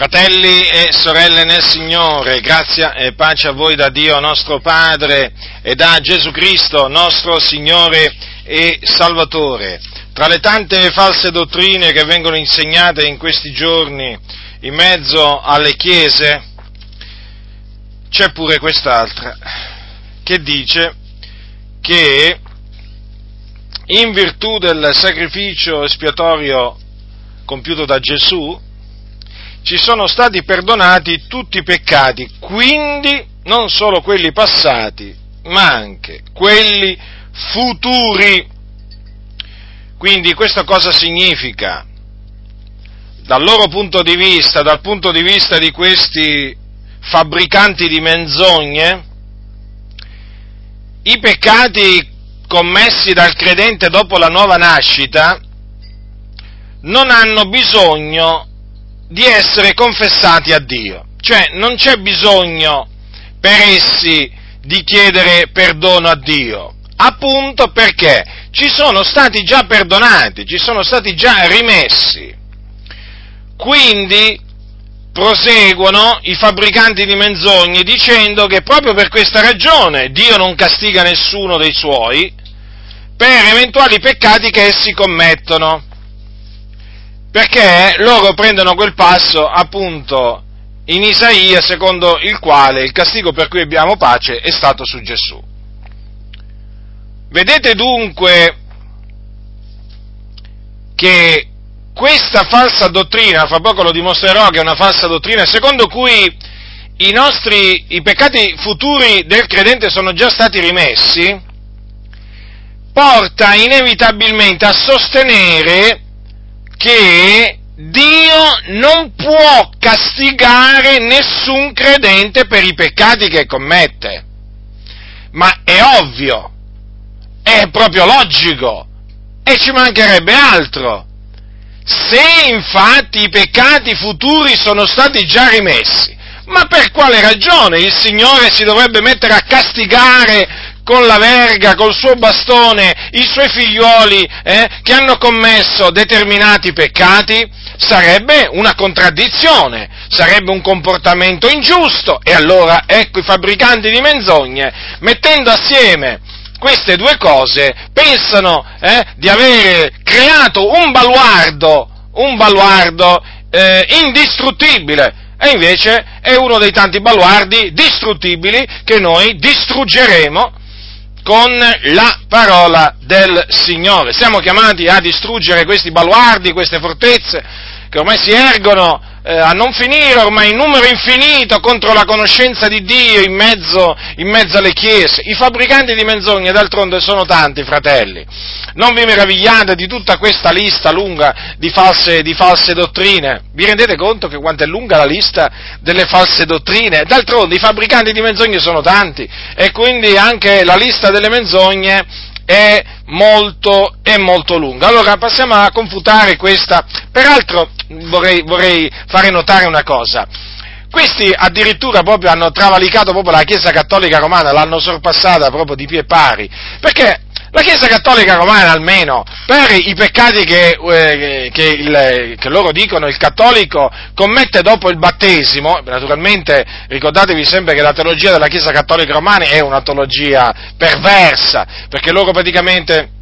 Fratelli e sorelle nel Signore, grazia e pace a voi da Dio nostro Padre e da Gesù Cristo nostro Signore e Salvatore. Tra le tante false dottrine che vengono insegnate in questi giorni in mezzo alle chiese, c'è pure quest'altra che dice che in virtù del sacrificio espiatorio compiuto da Gesù, ci sono stati perdonati tutti i peccati, quindi non solo quelli passati, ma anche quelli futuri. Quindi questo cosa significa? Dal loro punto di vista, dal punto di vista di questi fabbricanti di menzogne, i peccati commessi dal credente dopo la nuova nascita non hanno bisogno di essere confessati a Dio. Cioè non c'è bisogno per essi di chiedere perdono a Dio, appunto perché ci sono stati già perdonati, ci sono stati già rimessi. Quindi proseguono i fabbricanti di menzogne dicendo che proprio per questa ragione Dio non castiga nessuno dei suoi per eventuali peccati che essi commettono perché loro prendono quel passo appunto in Isaia secondo il quale il castigo per cui abbiamo pace è stato su Gesù. Vedete dunque che questa falsa dottrina, fra poco lo dimostrerò che è una falsa dottrina, secondo cui i nostri, i peccati futuri del credente sono già stati rimessi, porta inevitabilmente a sostenere che Dio non può castigare nessun credente per i peccati che commette. Ma è ovvio, è proprio logico, e ci mancherebbe altro. Se infatti i peccati futuri sono stati già rimessi, ma per quale ragione il Signore si dovrebbe mettere a castigare con la verga, col suo bastone, i suoi figlioli eh, che hanno commesso determinati peccati, sarebbe una contraddizione, sarebbe un comportamento ingiusto. E allora ecco i fabbricanti di menzogne, mettendo assieme queste due cose, pensano eh, di avere creato un baluardo, un baluardo eh, indistruttibile, e invece è uno dei tanti baluardi distruttibili che noi distruggeremo con la parola del Signore. Siamo chiamati a distruggere questi baluardi, queste fortezze che ormai si ergono eh, a non finire, ormai in numero infinito, contro la conoscenza di Dio in mezzo, in mezzo alle chiese. I fabbricanti di menzogne, d'altronde, sono tanti, fratelli. Non vi meravigliate di tutta questa lista lunga di false, di false dottrine. Vi rendete conto che quanto è lunga la lista delle false dottrine? D'altronde, i fabbricanti di menzogne sono tanti e quindi anche la lista delle menzogne è molto, è molto lunga. Allora passiamo a confutare questa. Peraltro vorrei, vorrei fare notare una cosa. Questi addirittura proprio hanno travalicato proprio la Chiesa Cattolica Romana, l'hanno sorpassata proprio di pie pari, perché la Chiesa Cattolica Romana almeno, per i peccati che, eh, che, il, che, loro dicono il cattolico commette dopo il battesimo, naturalmente ricordatevi sempre che la teologia della Chiesa Cattolica Romana è una teologia perversa, perché loro praticamente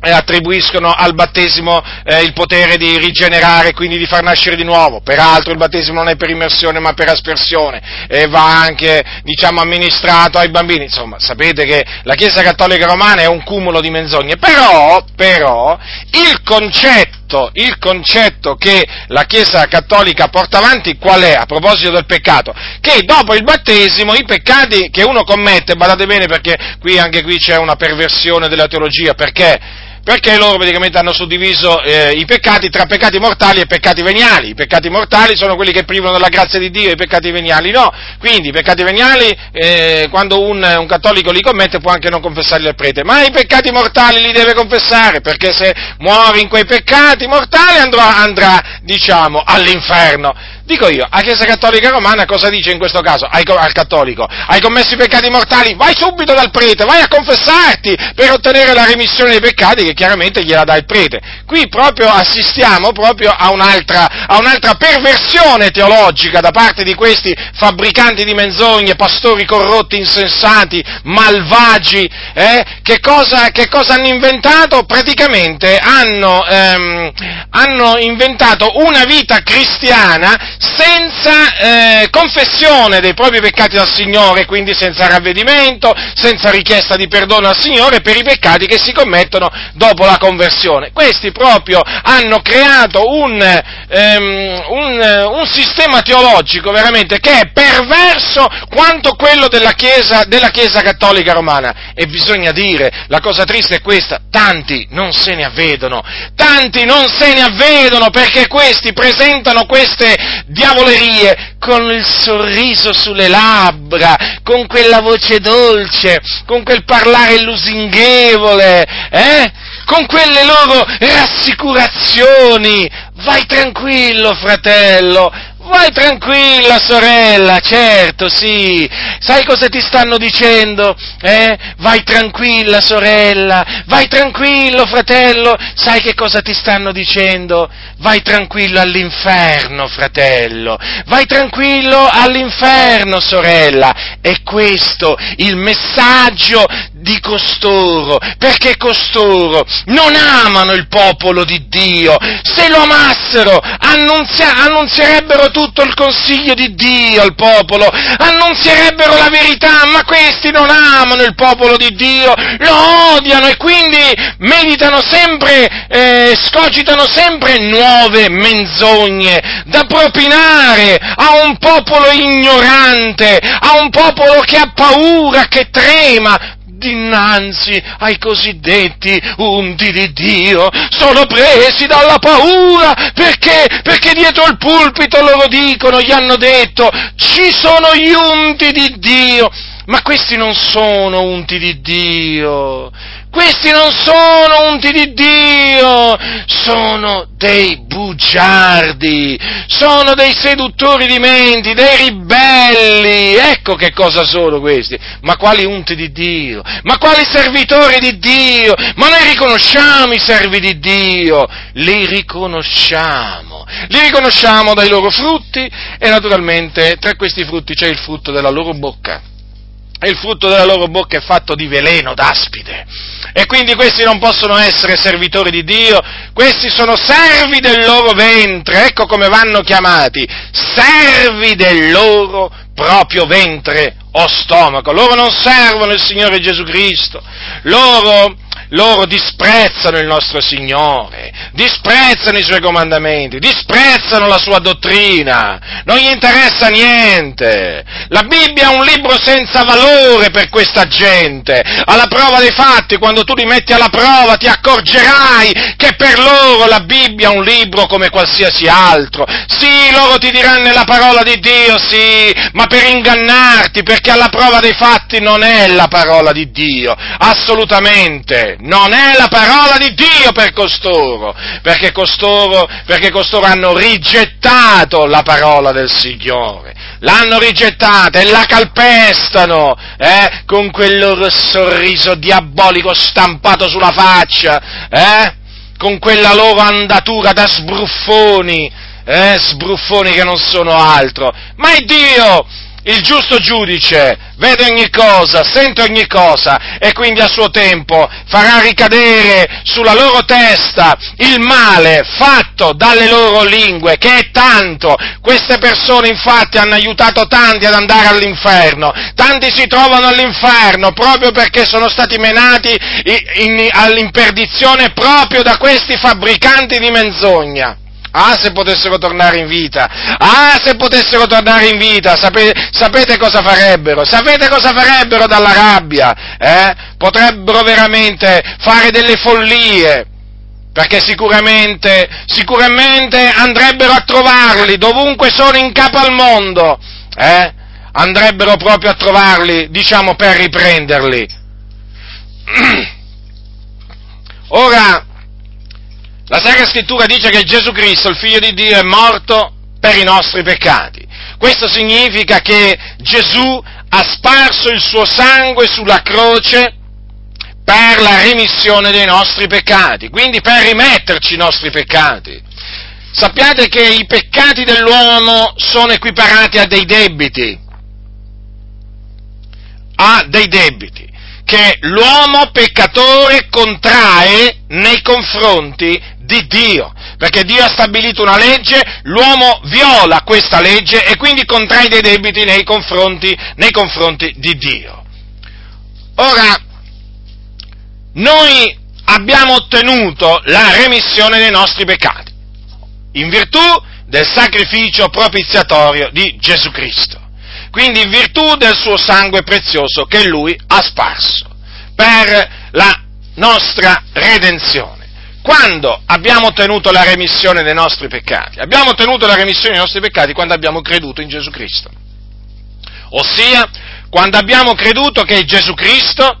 attribuiscono al battesimo eh, il potere di rigenerare, quindi di far nascere di nuovo. Peraltro il battesimo non è per immersione ma per aspersione e va anche, diciamo, amministrato ai bambini. Insomma, sapete che la Chiesa Cattolica Romana è un cumulo di menzogne. Però, però, il concetto, il concetto che la Chiesa Cattolica porta avanti qual è a proposito del peccato? Che dopo il battesimo i peccati che uno commette, badate bene perché qui, anche qui c'è una perversione della teologia, perché? Perché loro praticamente hanno suddiviso eh, i peccati tra peccati mortali e peccati veniali. I peccati mortali sono quelli che privano della grazia di Dio, i peccati veniali no. Quindi i peccati veniali, eh, quando un, un, cattolico li commette, può anche non confessarli al prete, ma i peccati mortali li deve confessare, perché se muore in quei peccati mortali andrà, andrà diciamo, all'inferno. Dico io, a Chiesa Cattolica Romana cosa dice in questo caso ai, al cattolico? Hai commesso i peccati mortali? Vai subito dal prete, vai a confessarti per ottenere la remissione dei peccati che chiaramente gliela dà il prete. Qui proprio assistiamo proprio a un'altra, a un'altra perversione teologica da parte di questi fabbricanti di menzogne, pastori corrotti, insensati, malvagi, eh? che, cosa, che, cosa, hanno inventato? Praticamente hanno, ehm, hanno inventato una vita cristiana senza eh, confessione dei propri peccati al Signore, quindi senza ravvedimento, senza richiesta di perdono al Signore per i peccati che si commettono dopo la conversione. Questi proprio hanno creato un, ehm, un, un sistema teologico veramente che è perverso quanto quello della Chiesa, della Chiesa Cattolica Romana. E bisogna dire, la cosa triste è questa, tanti non se ne avvedono, tanti non se ne avvedono perché questi presentano queste diavolerie con il sorriso sulle labbra, con quella voce dolce, con quel parlare lusinghevole, eh? con quelle loro rassicurazioni. Vai tranquillo, fratello, Vai tranquilla sorella, certo, sì. Sai cosa ti stanno dicendo? Eh? Vai tranquilla sorella, vai tranquillo fratello. Sai che cosa ti stanno dicendo? Vai tranquillo all'inferno, fratello. Vai tranquillo all'inferno, sorella. È questo il messaggio di costoro, perché costoro non amano il popolo di Dio. Se lo amassero, annunzia- annunzierebbero tutto il consiglio di Dio al popolo, annunzierebbero la verità, ma questi non amano il popolo di Dio, lo odiano e quindi meditano sempre, eh, scogitano sempre nuove menzogne da propinare a un popolo ignorante, a un popolo che ha paura, che trema, dinanzi ai cosiddetti unti di Dio, sono presi dalla paura perché, perché dietro il pulpito loro dicono, gli hanno detto, ci sono gli unti di Dio, ma questi non sono unti di Dio, questi non sono unti di Dio, sono dei bugiardi, sono dei seduttori di menti, dei ribelli. Ecco che cosa sono questi. Ma quali unti di Dio? Ma quali servitori di Dio? Ma noi riconosciamo i servi di Dio, li riconosciamo. Li riconosciamo dai loro frutti e naturalmente tra questi frutti c'è il frutto della loro bocca e il frutto della loro bocca è fatto di veleno, d'aspide. E quindi questi non possono essere servitori di Dio, questi sono servi del loro ventre, ecco come vanno chiamati, servi del loro proprio ventre o stomaco. Loro non servono il Signore Gesù Cristo, loro loro disprezzano il nostro Signore, disprezzano i Suoi comandamenti, disprezzano la Sua dottrina, non gli interessa niente. La Bibbia è un libro senza valore per questa gente. Alla prova dei fatti, quando tu li metti alla prova, ti accorgerai che per loro la Bibbia è un libro come qualsiasi altro. Sì, loro ti diranno la parola di Dio, sì, ma per ingannarti, perché alla prova dei fatti non è la parola di Dio, assolutamente. Non è la parola di Dio per costoro, perché costoro, perché costoro hanno rigettato la parola del Signore, l'hanno rigettata e la calpestano, eh, con quel loro sorriso diabolico stampato sulla faccia, eh, con quella loro andatura da sbruffoni, eh, sbruffoni che non sono altro, ma è Dio il giusto giudice vede ogni cosa, sente ogni cosa e quindi a suo tempo farà ricadere sulla loro testa il male fatto dalle loro lingue, che è tanto. Queste persone infatti hanno aiutato tanti ad andare all'inferno, tanti si trovano all'inferno proprio perché sono stati menati in, in, all'imperdizione proprio da questi fabbricanti di menzogna. Ah, se potessero tornare in vita! Ah, se potessero tornare in vita! Sapete, sapete cosa farebbero? Sapete cosa farebbero dalla rabbia? Eh? Potrebbero veramente fare delle follie! Perché sicuramente, sicuramente andrebbero a trovarli dovunque sono in capo al mondo, eh? Andrebbero proprio a trovarli, diciamo, per riprenderli. Ora, la Sacra Scrittura dice che Gesù Cristo, il Figlio di Dio, è morto per i nostri peccati. Questo significa che Gesù ha sparso il suo sangue sulla croce per la remissione dei nostri peccati, quindi per rimetterci i nostri peccati. Sappiate che i peccati dell'uomo sono equiparati a dei debiti, a dei debiti che l'uomo peccatore contrae nei confronti di Dio, perché Dio ha stabilito una legge, l'uomo viola questa legge e quindi contrae dei debiti nei confronti, nei confronti di Dio. Ora, noi abbiamo ottenuto la remissione dei nostri peccati, in virtù del sacrificio propiziatorio di Gesù Cristo quindi in virtù del suo sangue prezioso che lui ha sparso per la nostra redenzione. Quando abbiamo ottenuto la remissione dei nostri peccati? Abbiamo ottenuto la remissione dei nostri peccati quando abbiamo creduto in Gesù Cristo. Ossia, quando abbiamo creduto che Gesù Cristo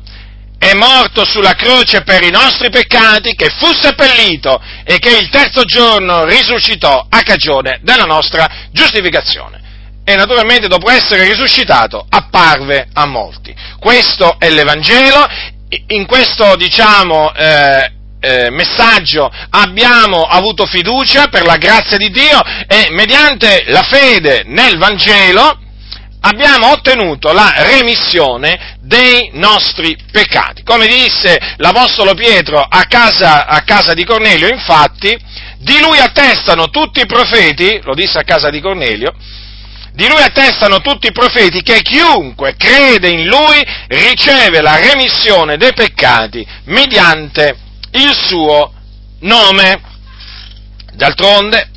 è morto sulla croce per i nostri peccati, che fu seppellito e che il terzo giorno risuscitò a cagione della nostra giustificazione e naturalmente dopo essere risuscitato apparve a molti. Questo è l'Evangelo, in questo diciamo eh, eh, messaggio abbiamo avuto fiducia per la grazia di Dio e mediante la fede nel Vangelo abbiamo ottenuto la remissione dei nostri peccati. Come disse l'Apostolo Pietro a casa, a casa di Cornelio, infatti, di lui attestano tutti i profeti, lo disse a casa di Cornelio, di lui attestano tutti i profeti che chiunque crede in lui riceve la remissione dei peccati mediante il suo nome. D'altronde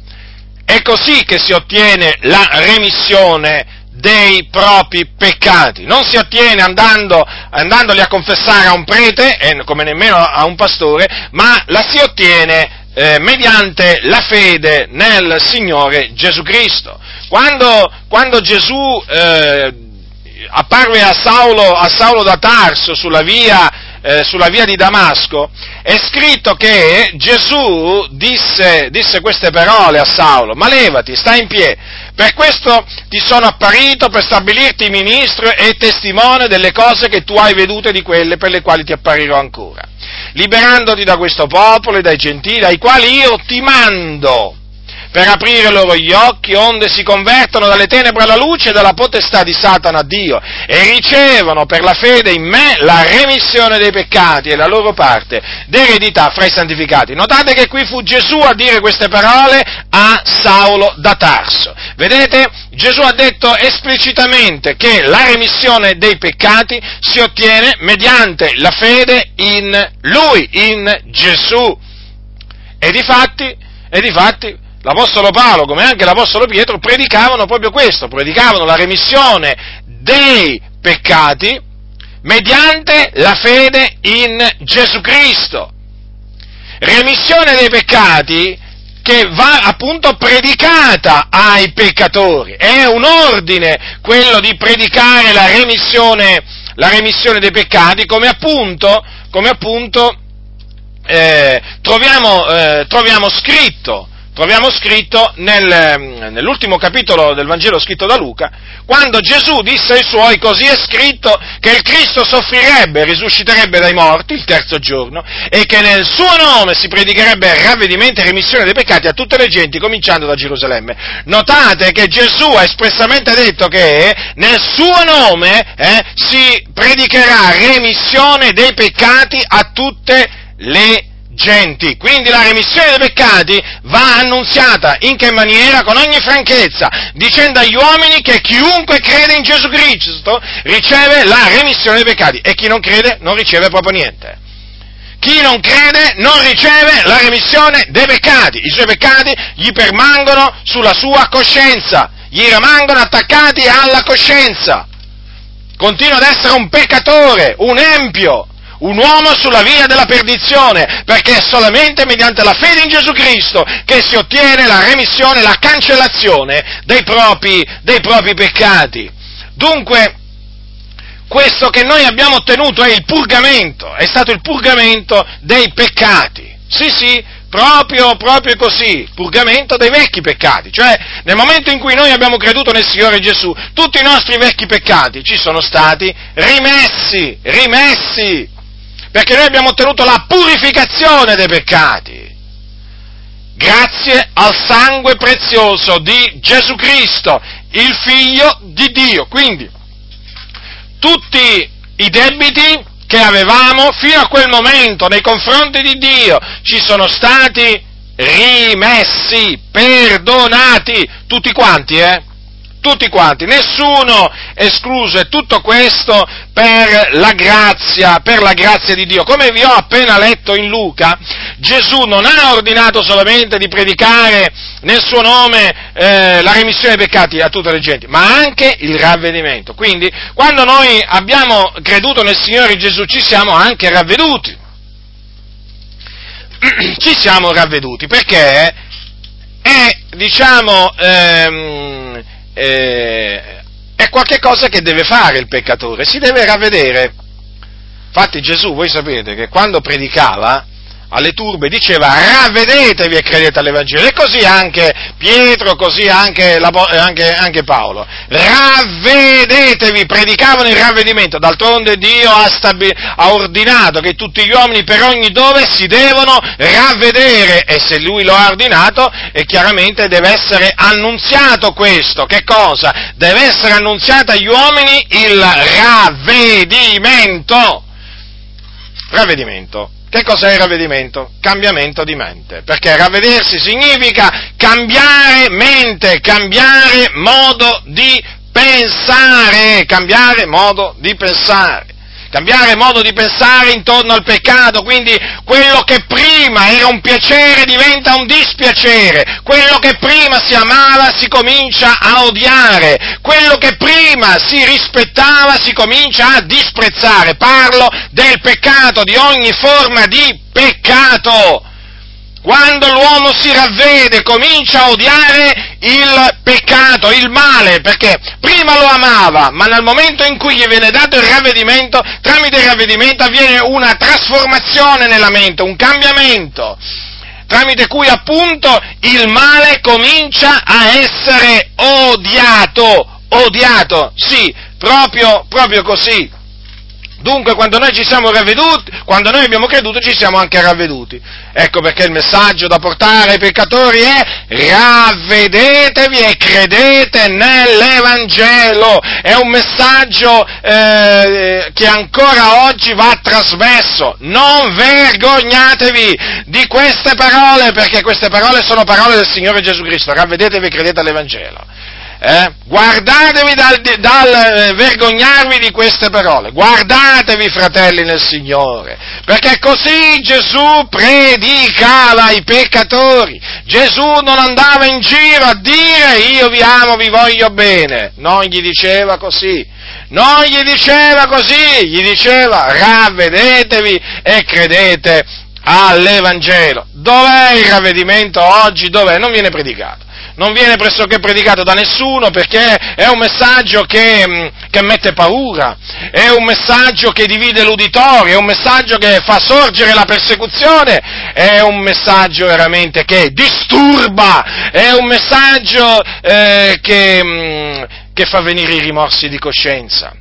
è così che si ottiene la remissione dei propri peccati. Non si ottiene andando, andandoli a confessare a un prete, e come nemmeno a un pastore, ma la si ottiene eh, mediante la fede nel Signore Gesù Cristo. Quando, quando Gesù eh, apparve a Saulo, a Saulo, da Tarso sulla via, eh, sulla via, di Damasco, è scritto che Gesù disse, disse queste parole a Saulo, ma levati, stai in piedi, per questo ti sono apparito per stabilirti ministro e testimone delle cose che tu hai vedute e di quelle per le quali ti apparirò ancora, liberandoti da questo popolo e dai gentili, ai quali io ti mando per aprire loro gli occhi, onde si convertono dalle tenebre alla luce e dalla potestà di Satana a Dio, e ricevono per la fede in me la remissione dei peccati e la loro parte d'eredità fra i santificati. Notate che qui fu Gesù a dire queste parole a Saulo da Tarso. Vedete? Gesù ha detto esplicitamente che la remissione dei peccati si ottiene mediante la fede in Lui, in Gesù. E difatti, e difatti l'Apostolo Paolo, come anche l'Apostolo Pietro, predicavano proprio questo, predicavano la remissione dei peccati mediante la fede in Gesù Cristo. Remissione dei peccati che va appunto predicata ai peccatori. È un ordine quello di predicare la remissione, la remissione dei peccati, come appunto, come appunto eh, troviamo, eh, troviamo scritto troviamo scritto nel, ehm, nell'ultimo capitolo del Vangelo scritto da Luca, quando Gesù disse ai suoi, così è scritto, che il Cristo soffrirebbe risusciterebbe dai morti il terzo giorno e che nel suo nome si predicherebbe ravvedimento e remissione dei peccati a tutte le genti, cominciando da Gerusalemme. Notate che Gesù ha espressamente detto che nel suo nome eh, si predicherà remissione dei peccati a tutte le genti genti. Quindi la remissione dei peccati va annunziata in che maniera? Con ogni franchezza, dicendo agli uomini che chiunque crede in Gesù Cristo riceve la remissione dei peccati e chi non crede non riceve proprio niente. Chi non crede non riceve la remissione dei peccati, i suoi peccati gli permangono sulla sua coscienza, gli rimangono attaccati alla coscienza. Continua ad essere un peccatore, un empio, un uomo sulla via della perdizione, perché è solamente mediante la fede in Gesù Cristo che si ottiene la remissione, la cancellazione dei propri, dei propri peccati. Dunque, questo che noi abbiamo ottenuto è il purgamento, è stato il purgamento dei peccati. Sì, sì, proprio, proprio così, purgamento dei vecchi peccati, cioè nel momento in cui noi abbiamo creduto nel Signore Gesù, tutti i nostri vecchi peccati ci sono stati rimessi, rimessi perché noi abbiamo ottenuto la purificazione dei peccati. Grazie al sangue prezioso di Gesù Cristo, il Figlio di Dio. Quindi, tutti i debiti che avevamo fino a quel momento nei confronti di Dio ci sono stati rimessi, perdonati, tutti quanti, eh? Tutti quanti, nessuno escluso, e tutto questo per la grazia, per la grazia di Dio. Come vi ho appena letto in Luca, Gesù non ha ordinato solamente di predicare nel suo nome eh, la remissione dei peccati a tutte le genti, ma anche il ravvedimento. Quindi, quando noi abbiamo creduto nel Signore Gesù, ci siamo anche ravveduti. Ci siamo ravveduti perché è, diciamo, ehm, eh, è qualcosa che deve fare il peccatore, si deve ravvedere. Infatti Gesù, voi sapete che quando predicava, alle turbe diceva ravvedetevi e credete all'Evangelo. E così anche Pietro, così anche, anche, anche, Paolo. Ravvedetevi, predicavano il ravvedimento. D'altronde Dio ha, stabi- ha, ordinato che tutti gli uomini per ogni dove si devono ravvedere e se lui lo ha ordinato e chiaramente deve essere annunziato questo. Che cosa? Deve essere annunziato agli uomini il ravvedimento. Ravvedimento. Che cos'è il ravvedimento? Cambiamento di mente, perché ravvedersi significa cambiare mente, cambiare modo di pensare, cambiare modo di pensare cambiare modo di pensare intorno al peccato, quindi quello che prima era un piacere diventa un dispiacere, quello che prima si amava si comincia a odiare, quello che prima si rispettava si comincia a disprezzare, parlo del peccato, di ogni forma di peccato. Quando l'uomo si ravvede comincia a odiare il peccato, il male, perché prima lo amava, ma nel momento in cui gli viene dato il ravvedimento, tramite il ravvedimento avviene una trasformazione nella mente, un cambiamento, tramite cui appunto il male comincia a essere odiato, odiato, sì, proprio, proprio così. Dunque, quando noi ci siamo ravveduti, quando noi abbiamo creduto, ci siamo anche ravveduti. Ecco perché il messaggio da portare ai peccatori è ravvedetevi e credete nell'Evangelo. È un messaggio eh, che ancora oggi va trasmesso. Non vergognatevi di queste parole, perché queste parole sono parole del Signore Gesù Cristo. Ravvedetevi e credete all'Evangelo. Eh? Guardatevi dal, dal eh, vergognarvi di queste parole, guardatevi fratelli nel Signore, perché così Gesù predicava ai peccatori, Gesù non andava in giro a dire io vi amo, vi voglio bene, non gli diceva così, non gli diceva così, gli diceva ravvedetevi e credete all'Evangelo. Dov'è il ravvedimento oggi? Dov'è? Non viene predicato non viene pressoché predicato da nessuno perché è un messaggio che, mm, che, mette paura, è un messaggio che divide l'uditorio, è un messaggio che fa sorgere la persecuzione, è un messaggio veramente che disturba, è un messaggio eh, che, mm, che fa venire i rimorsi di coscienza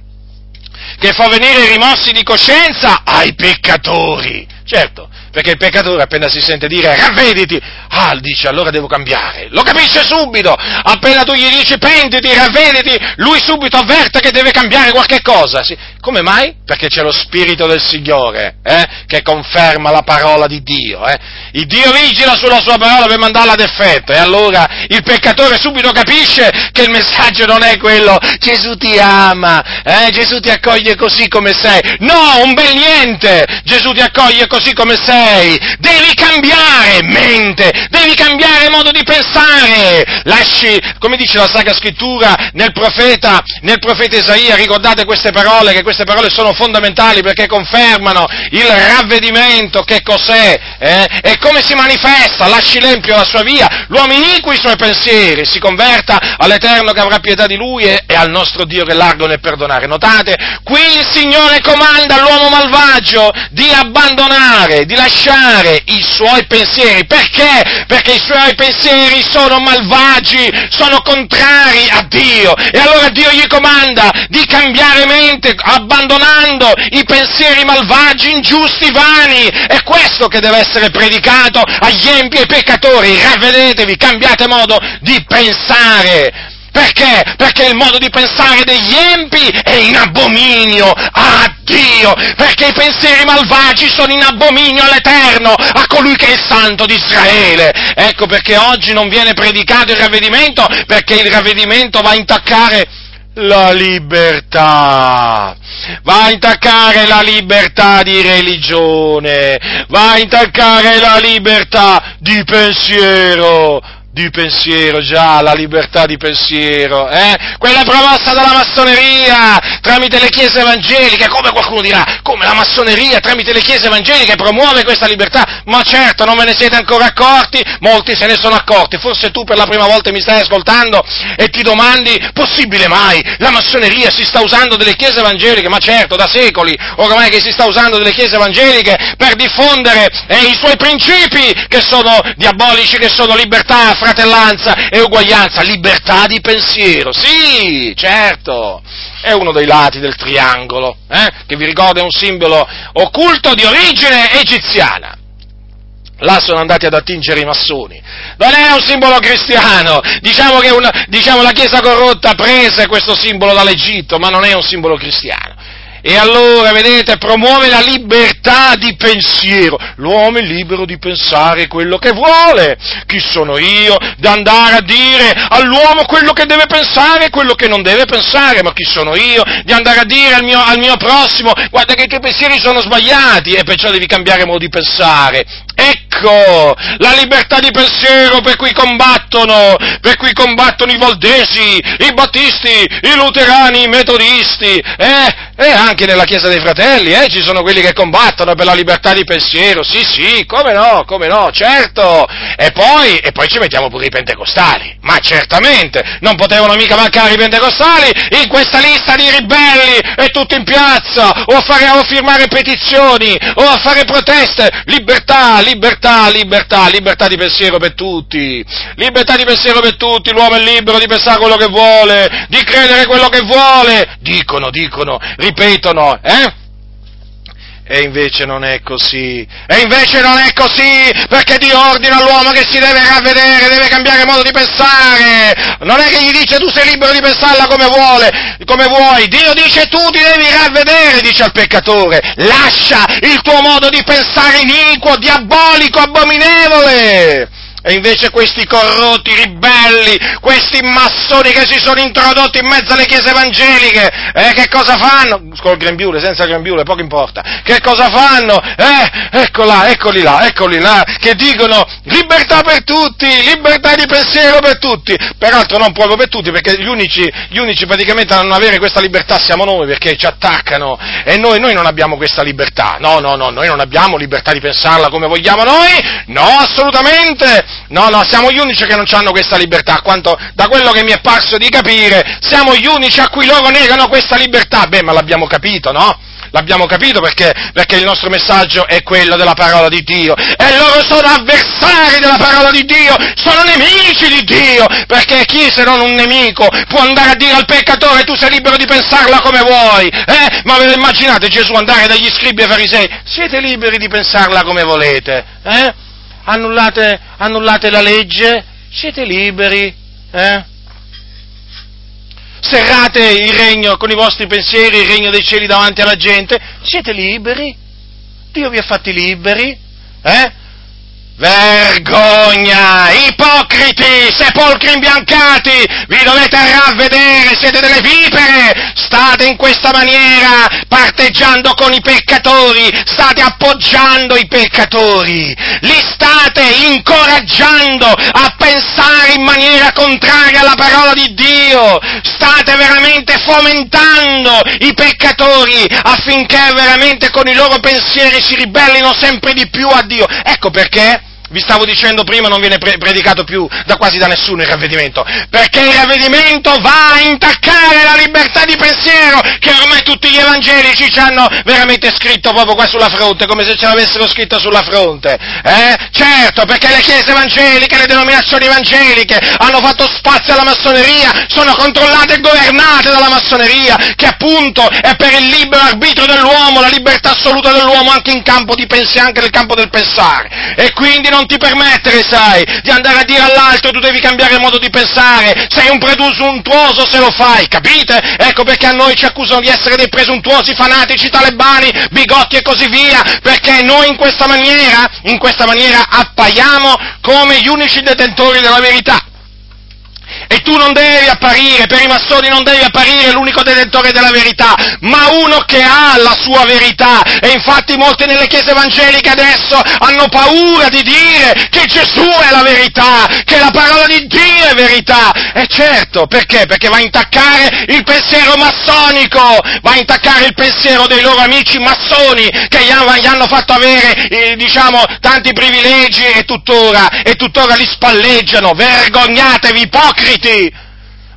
che fa venire i rimorsi di coscienza ai peccatori. Certo, perché il peccatore appena si sente dire ravvediti, ah, dice allora devo cambiare, lo capisce subito, appena tu gli dici pentiti, ravvediti, lui subito avverte che deve cambiare qualche cosa. Sì. Come mai? Perché c'è lo Spirito del Signore eh, che conferma la parola di Dio. Eh. Il Dio vigila sulla sua parola per mandarla ad effetto e allora il peccatore subito capisce che il messaggio non è quello Gesù ti ama, eh, Gesù ti accoglie così come sei. No, un bel niente! Gesù ti accoglie così come sei sei, devi cambiare mente, devi cambiare modo di pensare. Lasci, come dice la Sacra Scrittura nel profeta, nel profeta Isaia, ricordate queste parole, che queste parole sono fondamentali perché confermano il ravvedimento, che cos'è eh? e come si manifesta. Lasci l'empio la sua via, l'uomo iniqui i suoi pensieri, si converta all'Eterno che avrà pietà di lui e, e al nostro Dio che largo nel perdonare. Notate, qui il Signore comanda all'uomo malvagio di abbandonare, di lasciare lasciare i suoi pensieri. Perché? Perché i suoi pensieri sono malvagi, sono contrari a Dio. E allora Dio gli comanda di cambiare mente, abbandonando i pensieri malvagi, ingiusti, vani. È questo che deve essere predicato agli empi e ai peccatori. Ravvedetevi, cambiate modo di pensare. Perché? Perché il modo di pensare degli empi è in abominio a Dio, perché i pensieri malvagi sono in abominio all'Eterno, a colui che è il Santo di Israele. Ecco perché oggi non viene predicato il ravvedimento, perché il ravvedimento va a intaccare la libertà, va a intaccare la libertà di religione, va a intaccare la libertà di pensiero, di pensiero, già, la libertà di pensiero, eh? Quella promossa dalla massoneria tramite le chiese evangeliche, come qualcuno dirà, come la massoneria tramite le chiese evangeliche promuove questa libertà? Ma certo, non ve ne siete ancora accorti? Molti se ne sono accorti, forse tu per la prima volta mi stai ascoltando e ti domandi, possibile mai? La massoneria si sta usando delle chiese evangeliche? Ma certo, da secoli, ormai che si sta usando delle chiese evangeliche per diffondere eh, i suoi principi, che sono diabolici, che sono libertà, fratellanza e uguaglianza, libertà di pensiero, sì, certo, è uno dei lati del triangolo, eh, che vi ricorda è un simbolo occulto di origine egiziana. Là sono andati ad attingere i massoni. Non è un simbolo cristiano. Diciamo che una, diciamo la Chiesa corrotta prese questo simbolo dall'Egitto, ma non è un simbolo cristiano. E allora, vedete, promuove la libertà di pensiero. L'uomo è libero di pensare quello che vuole. Chi sono io da andare a dire all'uomo quello che deve pensare e quello che non deve pensare? Ma chi sono io di andare a dire al mio, al mio prossimo guarda che i tuoi pensieri sono sbagliati e perciò devi cambiare modo di pensare? Ecco la libertà di pensiero per cui combattono, per cui combattono i valdesi, i battisti, i luterani, i metodisti, eh? E anche nella Chiesa dei Fratelli, eh? Ci sono quelli che combattono per la libertà di pensiero, sì, sì, come no, come no, certo. E poi, e poi ci mettiamo pure i pentecostali, ma certamente, non potevano mica mancare i pentecostali in questa lista di ribelli e tutti in piazza, o a, fare, o a firmare petizioni, o a fare proteste, libertà, libertà, libertà, libertà di pensiero per tutti, libertà di pensiero per tutti, l'uomo è libero di pensare quello che vuole, di credere quello che vuole, dicono, dicono, ripetono, eh? E invece non è così, e invece non è così, perché Dio ordina all'uomo che si deve ravvedere, deve cambiare modo di pensare, non è che gli dice tu sei libero di pensarla come vuole, come vuoi, Dio dice tu ti devi ravvedere, dice al peccatore, lascia il tuo modo di pensare iniquo, diabolico, abominevole, e invece questi corrotti, ribelli, questi massoni che si sono introdotti in mezzo alle chiese evangeliche, eh, che cosa fanno? Col grembiule, senza grembiule, poco importa. Che cosa fanno? Eh, ecco là, eccoli là, eccoli là, che dicono libertà per tutti, libertà di pensiero per tutti. Peraltro non proprio per tutti, perché gli unici, gli unici praticamente a non avere questa libertà siamo noi, perché ci attaccano. E noi, noi non abbiamo questa libertà. No, no, no, noi non abbiamo libertà di pensarla come vogliamo noi. No, assolutamente. No, no, siamo gli unici che non hanno questa libertà, quanto da quello che mi è parso di capire, siamo gli unici a cui loro negano questa libertà. Beh, ma l'abbiamo capito, no? L'abbiamo capito perché, perché il nostro messaggio è quello della parola di Dio. E loro sono avversari della parola di Dio, sono nemici di Dio, perché chi se non un nemico può andare a dire al peccatore tu sei libero di pensarla come vuoi? Eh? Ma immaginate Gesù andare dagli scribi e farisei, siete liberi di pensarla come volete? Eh? Annullate, annullate la legge, siete liberi, eh? serrate il regno con i vostri pensieri, il regno dei cieli davanti alla gente, siete liberi, Dio vi ha fatti liberi, eh? Vergogna! Ipocriti! Sepolcri imbiancati! Vi dovete ravvedere! Siete delle vipere! State in questa maniera parteggiando con i peccatori! State appoggiando i peccatori! Li state incoraggiando a pensare in maniera contraria alla parola di Dio! State veramente fomentando i peccatori affinché veramente con i loro pensieri si ribellino sempre di più a Dio! Ecco perché vi stavo dicendo prima, non viene pre- predicato più da quasi da nessuno il ravvedimento? Perché il ravvedimento va a intaccare la libertà di pensiero che ormai tutti gli evangelici ci hanno veramente scritto proprio qua sulla fronte, come se ce l'avessero scritto sulla fronte. Eh? Certo, perché le chiese evangeliche, le denominazioni evangeliche hanno fatto spazio alla massoneria, sono controllate e governate dalla massoneria, che appunto è per il libero arbitrio dell'uomo, la libertà assoluta dell'uomo anche in campo di pensiero, anche nel campo del pensare. E quindi non ti permettere, sai, di andare a dire all'altro tu devi cambiare modo di pensare, sei un presuntuoso se lo fai, capite? Ecco perché a noi ci accusano di essere dei presuntuosi fanatici talebani, bigotti e così via, perché noi in questa maniera, in questa maniera appaiamo come gli unici detentori della verità. E tu non devi apparire, per i massoni non devi apparire l'unico detentore della verità, ma uno che ha la sua verità. E infatti molti nelle chiese evangeliche adesso hanno paura di dire che Gesù è la verità, che la parola di Dio è verità. E certo, perché? Perché va a intaccare il pensiero massonico, va a intaccare il pensiero dei loro amici massoni che gli hanno, fatto avere, eh, diciamo, tanti privilegi e tuttora, e tuttora li spalleggiano. Vergognatevi, ipocriti!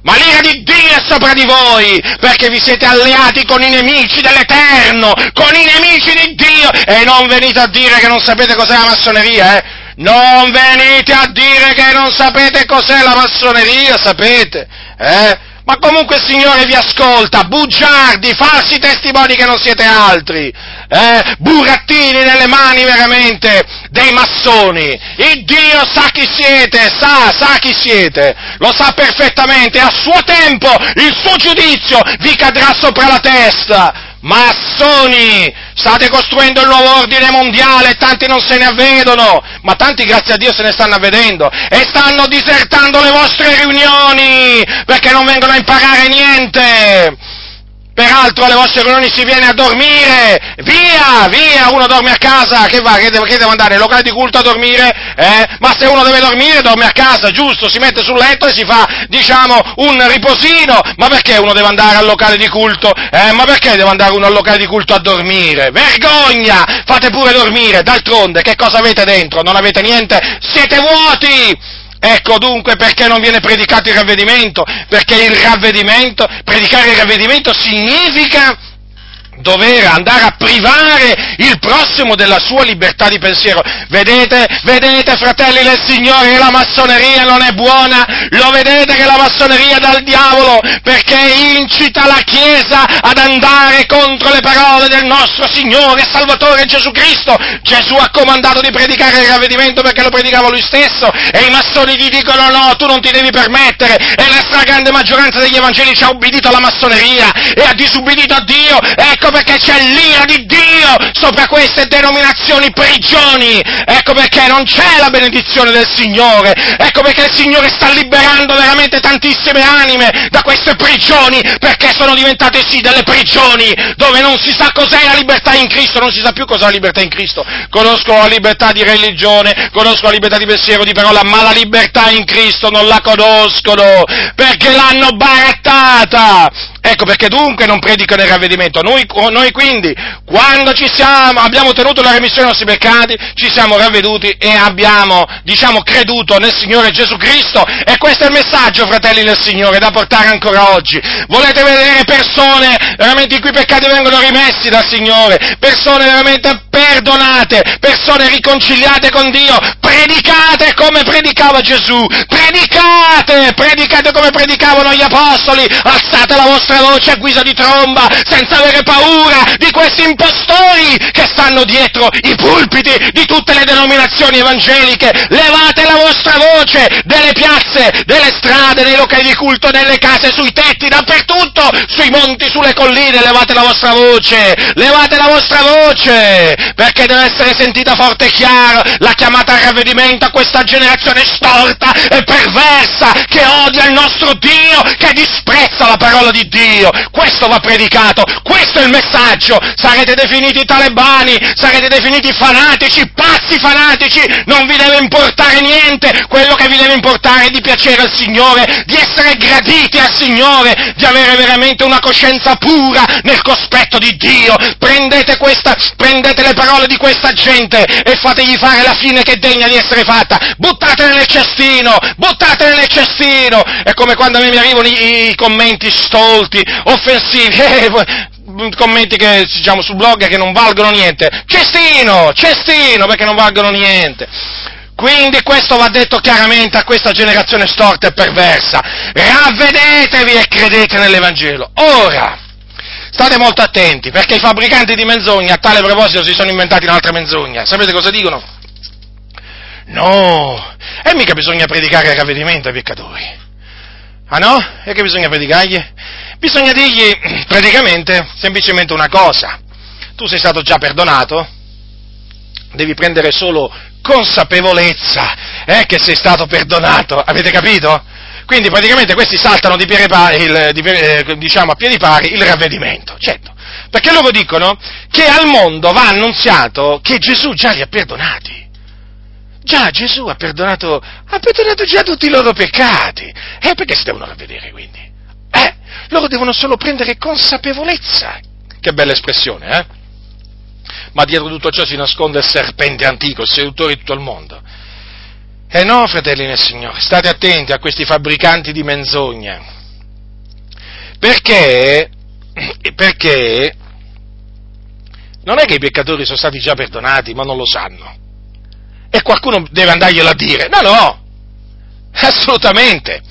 Ma l'ira di Dio è sopra di voi, perché vi siete alleati con i nemici dell'Eterno, con i nemici di Dio, e non venite a dire che non sapete cos'è la massoneria, eh? Non venite a dire che non sapete cos'è la massoneria, sapete, eh? Ma comunque il Signore vi ascolta, bugiardi, falsi testimoni che non siete altri, eh? burattini nelle mani veramente dei massoni. Il Dio sa chi siete, sa, sa chi siete, lo sa perfettamente, a suo tempo il suo giudizio vi cadrà sopra la testa. Massoni, state costruendo il nuovo ordine mondiale tanti non se ne avvedono, ma tanti grazie a Dio se ne stanno avvedendo e stanno disertando le vostre riunioni perché non vengono a imparare niente. Peraltro alle vostre riunioni si viene a dormire, via, via, uno dorme a casa, che va, che deve, che deve andare, in locale di culto a dormire, eh? Ma se uno deve dormire, dorme a casa, giusto, si mette sul letto e si fa, diciamo, un riposino, ma perché uno deve andare al locale di culto? Eh? Ma perché deve andare uno al locale di culto a dormire? Vergogna! Fate pure dormire, d'altronde, che cosa avete dentro? Non avete niente? Siete vuoti! Ecco dunque perché non viene predicato il ravvedimento, perché il ravvedimento, predicare il ravvedimento significa dover andare a privare il prossimo della sua libertà di pensiero. Vedete, vedete fratelli del Signore che la massoneria non è buona? Lo vedete che la massoneria è dal diavolo perché incita la Chiesa ad andare contro le parole del nostro Signore e Salvatore Gesù Cristo. Gesù ha comandato di predicare il ravvedimento perché lo predicava lui stesso e i massoni gli dicono no, tu non ti devi permettere e la stragrande maggioranza degli evangelici ha ubbidito alla massoneria e ha disubbidito a Dio. Ecco Ecco perché c'è l'ira di Dio sopra queste denominazioni prigioni. Ecco perché non c'è la benedizione del Signore. Ecco perché il Signore sta liberando veramente tantissime anime da queste prigioni, perché sono diventate sì delle prigioni dove non si sa cos'è la libertà in Cristo, non si sa più cos'è la libertà in Cristo. Conosco la libertà di religione, conosco la libertà di pensiero, di parola, ma la libertà in Cristo non la conoscono, perché l'hanno barattata. Ecco perché dunque non predicano il ravvedimento. Noi, noi, quindi, quando ci siamo, abbiamo ottenuto la remissione dei nostri peccati, ci siamo ravveduti e abbiamo, diciamo, creduto nel Signore Gesù Cristo. E questo è il messaggio, fratelli del Signore, da portare ancora oggi. Volete vedere persone veramente i cui peccati vengono rimessi dal Signore, persone veramente perdonate, persone riconciliate con Dio, predicate come predicava Gesù, predicate, predicate come predicavano gli apostoli, alzate la vostra voce a guisa di tromba, senza avere paura di questi impostori che stanno dietro i pulpiti di tutte le denominazioni evangeliche. Levate la vostra voce delle piazze, delle strade, nei locali di culto, nelle case, sui tetti, dappertutto, sui monti, sulle colline, levate la vostra voce, levate la vostra voce, perché deve essere sentita forte e chiaro la chiamata al ravvedimento a questa generazione storta e perversa che odia il nostro Dio, che disprezza la parola di Dio, questo va predicato, questo è il messaggio, sarete definiti talebani, sarete definiti fanatici, pazzi fanatici, non vi deve importare niente, quello che vi deve importare è di piacere al Signore, di essere graditi al Signore, di avere veramente una coscienza pura nel cospetto di Dio, prendete questa, prendete le parole di questa gente e fategli fare la fine che è degna di essere fatta, buttatele nel cestino, buttatele nel cestino, è come quando a me mi arrivano i, i commenti stolti, offensivi, eh, commenti che diciamo sul blog che non valgono niente. Cestino, cestino, perché non valgono niente. Quindi questo va detto chiaramente a questa generazione storta e perversa. Ravvedetevi e credete nell'Evangelo. Ora, state molto attenti, perché i fabbricanti di menzogne a tale proposito si sono inventati un'altra menzogna. Sapete cosa dicono? No, e mica bisogna predicare il ravvedimento ai peccatori. Ah no? E che bisogna predicargli? Bisogna dirgli praticamente semplicemente una cosa. Tu sei stato già perdonato, devi prendere solo consapevolezza eh, che sei stato perdonato, avete capito? Quindi praticamente questi saltano di pari, il, di, eh, diciamo a piedi pari il ravvedimento, certo, perché loro dicono che al mondo va annunziato che Gesù già li ha perdonati. Già Gesù ha perdonato, ha perdonato già tutti i loro peccati. E eh, perché si devono ravvedere quindi? Eh, loro devono solo prendere consapevolezza. Che bella espressione, eh? Ma dietro tutto ciò si nasconde il serpente antico, il seduttore di tutto il mondo. E no, fratelli nel Signore, state attenti a questi fabbricanti di menzogne. Perché, perché non è che i peccatori sono stati già perdonati, ma non lo sanno e qualcuno deve andarglielo a dire. No, no, assolutamente.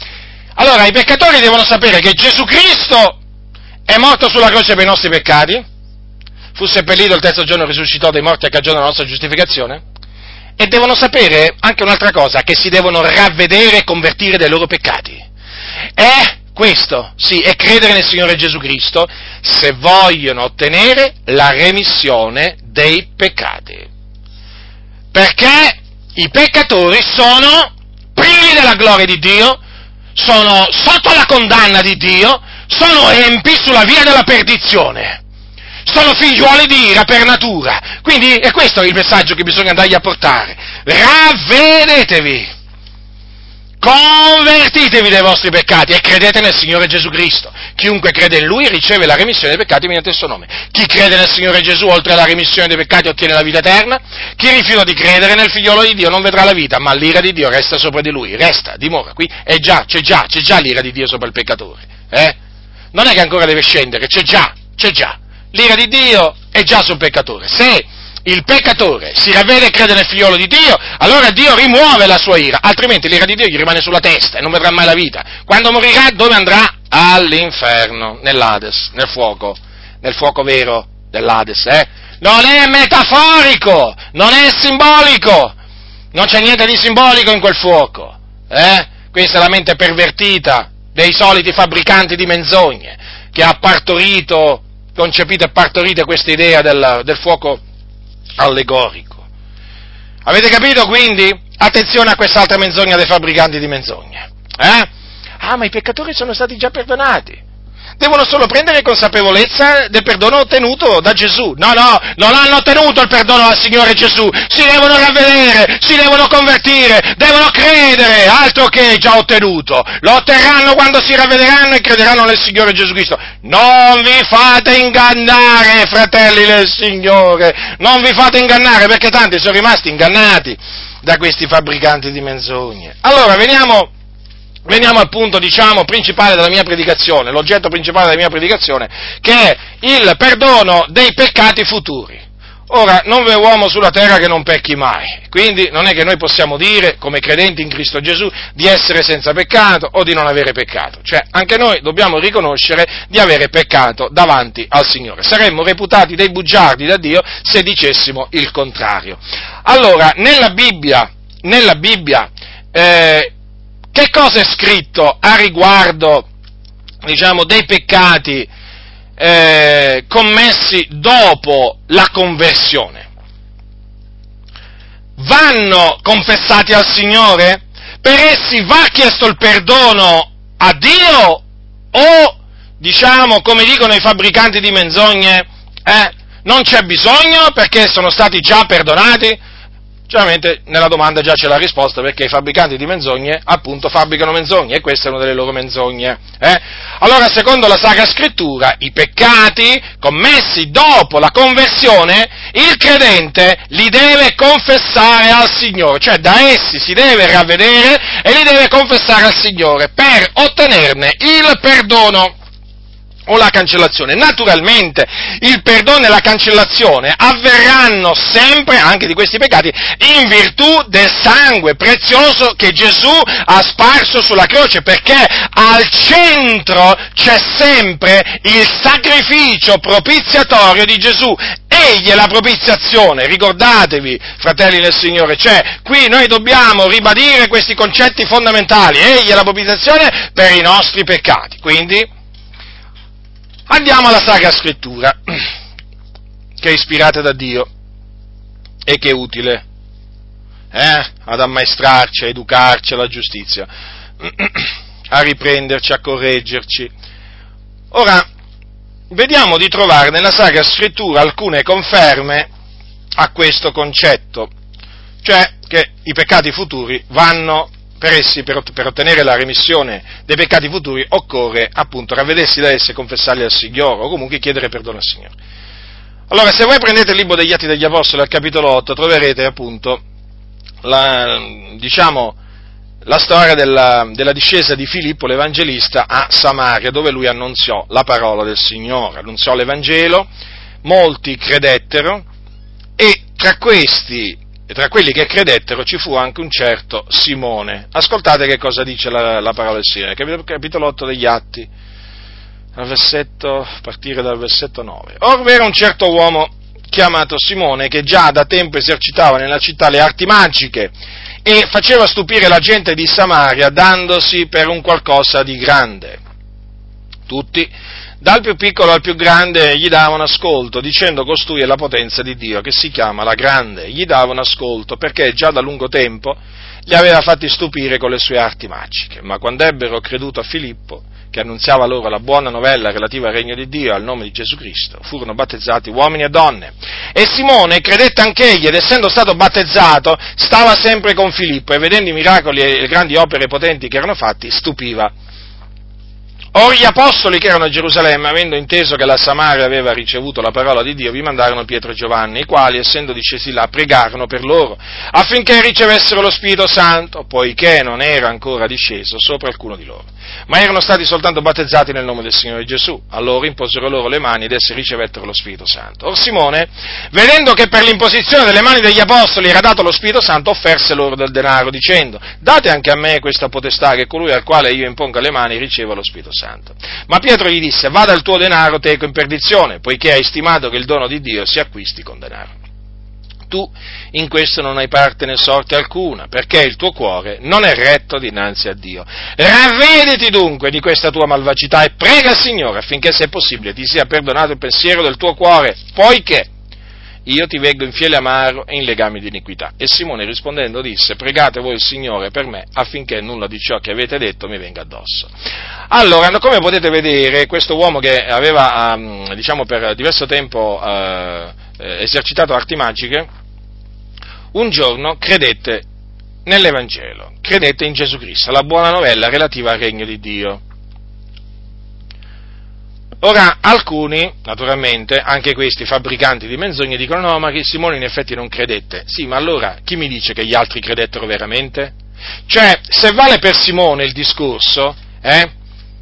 Allora, i peccatori devono sapere che Gesù Cristo è morto sulla croce per i nostri peccati, fu seppellito il terzo giorno risuscitò dai morti a cagione della nostra giustificazione, e devono sapere anche un'altra cosa, che si devono ravvedere e convertire dai loro peccati. E questo, sì, è credere nel Signore Gesù Cristo se vogliono ottenere la remissione dei peccati perché i peccatori sono privi della gloria di Dio, sono sotto la condanna di Dio, sono empi sulla via della perdizione. Sono figliuoli di ira per natura. Quindi è questo il messaggio che bisogna andargli a portare. Ravvedetevi convertitevi dai vostri peccati e credete nel Signore Gesù Cristo. Chiunque crede in Lui riceve la remissione dei peccati mediante il suo nome. Chi crede nel Signore Gesù, oltre alla remissione dei peccati, ottiene la vita eterna. Chi rifiuta di credere nel figliolo di Dio non vedrà la vita, ma l'ira di Dio resta sopra di lui, resta, dimora qui. È già, c'è già, c'è già l'ira di Dio sopra il peccatore. Eh? Non è che ancora deve scendere, c'è già, c'è già. L'ira di Dio è già sul peccatore. Se il peccatore si ravvede e crede nel figliolo di Dio, allora Dio rimuove la sua ira, altrimenti l'ira di Dio gli rimane sulla testa e non vedrà mai la vita. Quando morirà dove andrà? All'inferno, nell'Ades, nel fuoco, nel fuoco vero dell'Ades, eh? Non è metaforico, non è simbolico, non c'è niente di simbolico in quel fuoco, eh? Questa è la mente pervertita dei soliti fabbricanti di menzogne che ha partorito, concepito e partorito questa idea del, del fuoco allegorico. Avete capito quindi? Attenzione a quest'altra menzogna dei fabbricanti di menzogne. Eh? Ah, ma i peccatori sono stati già perdonati devono solo prendere consapevolezza del perdono ottenuto da Gesù. No, no, non hanno ottenuto il perdono dal Signore Gesù, si devono ravvedere, si devono convertire, devono credere, altro che già ottenuto. Lo otterranno quando si ravvederanno e crederanno nel Signore Gesù Cristo. Non vi fate ingannare, fratelli del Signore, non vi fate ingannare perché tanti sono rimasti ingannati da questi fabbricanti di menzogne. Allora, veniamo Veniamo al punto, diciamo, principale della mia predicazione, l'oggetto principale della mia predicazione, che è il perdono dei peccati futuri. Ora, non v'è uomo sulla terra che non pecchi mai, quindi non è che noi possiamo dire, come credenti in Cristo Gesù, di essere senza peccato o di non avere peccato. Cioè, anche noi dobbiamo riconoscere di avere peccato davanti al Signore. Saremmo reputati dei bugiardi da Dio se dicessimo il contrario. Allora, nella Bibbia, nella Bibbia eh, che cosa è scritto a riguardo, diciamo, dei peccati eh, commessi dopo la conversione? Vanno confessati al Signore? Per essi va chiesto il perdono a Dio o diciamo, come dicono i fabbricanti di menzogne, eh, non c'è bisogno perché sono stati già perdonati? Chiaramente nella domanda già c'è la risposta perché i fabbricanti di menzogne appunto fabbricano menzogne e questa è una delle loro menzogne. Eh? Allora, secondo la Sacra Scrittura, i peccati commessi dopo la conversione, il credente li deve confessare al Signore, cioè da essi si deve ravvedere e li deve confessare al Signore per ottenerne il perdono o la cancellazione. Naturalmente il perdono e la cancellazione avverranno sempre, anche di questi peccati, in virtù del sangue prezioso che Gesù ha sparso sulla croce, perché al centro c'è sempre il sacrificio propiziatorio di Gesù. Egli è la propiziazione, ricordatevi, fratelli del Signore, cioè qui noi dobbiamo ribadire questi concetti fondamentali, egli è la propiziazione per i nostri peccati. Quindi, Andiamo alla Sacra Scrittura, che è ispirata da Dio e che è utile eh, ad ammaestrarci, a educarci alla giustizia, a riprenderci, a correggerci. Ora, vediamo di trovare nella Sacra Scrittura alcune conferme a questo concetto, cioè che i peccati futuri vanno per essi, per, per, ottenere la remissione dei peccati futuri, occorre appunto ravvedersi da essi e confessarli al Signore, o comunque chiedere perdono al Signore. Allora, se voi prendete il libro degli Atti degli Apostoli al capitolo 8, troverete appunto la, diciamo, la storia della, della, discesa di Filippo l'Evangelista a Samaria, dove lui annunziò la parola del Signore, annunziò l'Evangelo, molti credettero e tra questi e tra quelli che credettero ci fu anche un certo Simone. Ascoltate che cosa dice la, la parola del Signore, capitolo 8 degli Atti, versetto, a partire dal versetto 9. Or era un certo uomo chiamato Simone che già da tempo esercitava nella città le arti magiche e faceva stupire la gente di Samaria dandosi per un qualcosa di grande. Tutti dal più piccolo al più grande gli davano ascolto, dicendo costui è la potenza di Dio, che si chiama la grande. Gli davano ascolto perché già da lungo tempo li aveva fatti stupire con le sue arti magiche. Ma quando ebbero creduto a Filippo, che annunziava loro la buona novella relativa al regno di Dio e al nome di Gesù Cristo, furono battezzati uomini e donne. E Simone credette anch'egli ed essendo stato battezzato stava sempre con Filippo e vedendo i miracoli e le grandi opere potenti che erano fatti, stupiva Or gli apostoli che erano a Gerusalemme, avendo inteso che la Samaria aveva ricevuto la parola di Dio, vi mandarono Pietro e Giovanni, i quali, essendo discesi là, pregarono per loro, affinché ricevessero lo Spirito Santo, poiché non era ancora disceso sopra alcuno di loro, ma erano stati soltanto battezzati nel nome del Signore Gesù. Allora imposero loro le mani ed essi ricevettero lo Spirito Santo. Or Simone, vedendo che per l'imposizione delle mani degli apostoli era dato lo Spirito Santo, offerse loro del denaro, dicendo, date anche a me questa potestà, che colui al quale io imponga le mani riceva lo Spirito Santo. Santo. Ma Pietro gli disse, vada il tuo denaro teco in perdizione, poiché hai stimato che il dono di Dio si acquisti con denaro. Tu in questo non hai parte né sorte alcuna, perché il tuo cuore non è retto dinanzi a Dio. Ravvediti dunque di questa tua malvagità e prega il Signore affinché, se possibile, ti sia perdonato il pensiero del tuo cuore, poiché io ti veggo in fiele amaro e in legami di iniquità. E Simone rispondendo disse, pregate voi il Signore per me affinché nulla di ciò che avete detto mi venga addosso. Allora, come potete vedere, questo uomo che aveva, um, diciamo, per diverso tempo uh, esercitato arti magiche, un giorno credette nell'Evangelo, credette in Gesù Cristo, la buona novella relativa al regno di Dio. Ora, alcuni, naturalmente, anche questi fabbricanti di menzogne, dicono no, ma che Simone in effetti non credette. Sì, ma allora chi mi dice che gli altri credettero veramente? Cioè, se vale per Simone il discorso, eh,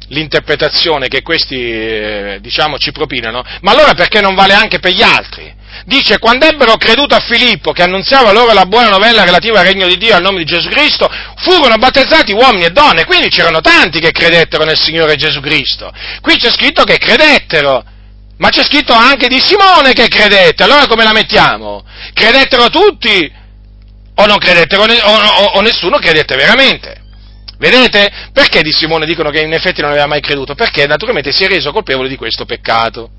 l'interpretazione che questi, eh, diciamo, ci propinano, ma allora perché non vale anche per gli altri? dice, quando ebbero creduto a Filippo, che annunziava loro la buona novella relativa al regno di Dio, al nome di Gesù Cristo, furono battezzati uomini e donne, quindi c'erano tanti che credettero nel Signore Gesù Cristo. Qui c'è scritto che credettero, ma c'è scritto anche di Simone che credette, allora come la mettiamo? Credettero tutti o credettero, o, o, o nessuno credette veramente? Vedete? Perché di Simone dicono che in effetti non aveva mai creduto? Perché naturalmente si è reso colpevole di questo peccato.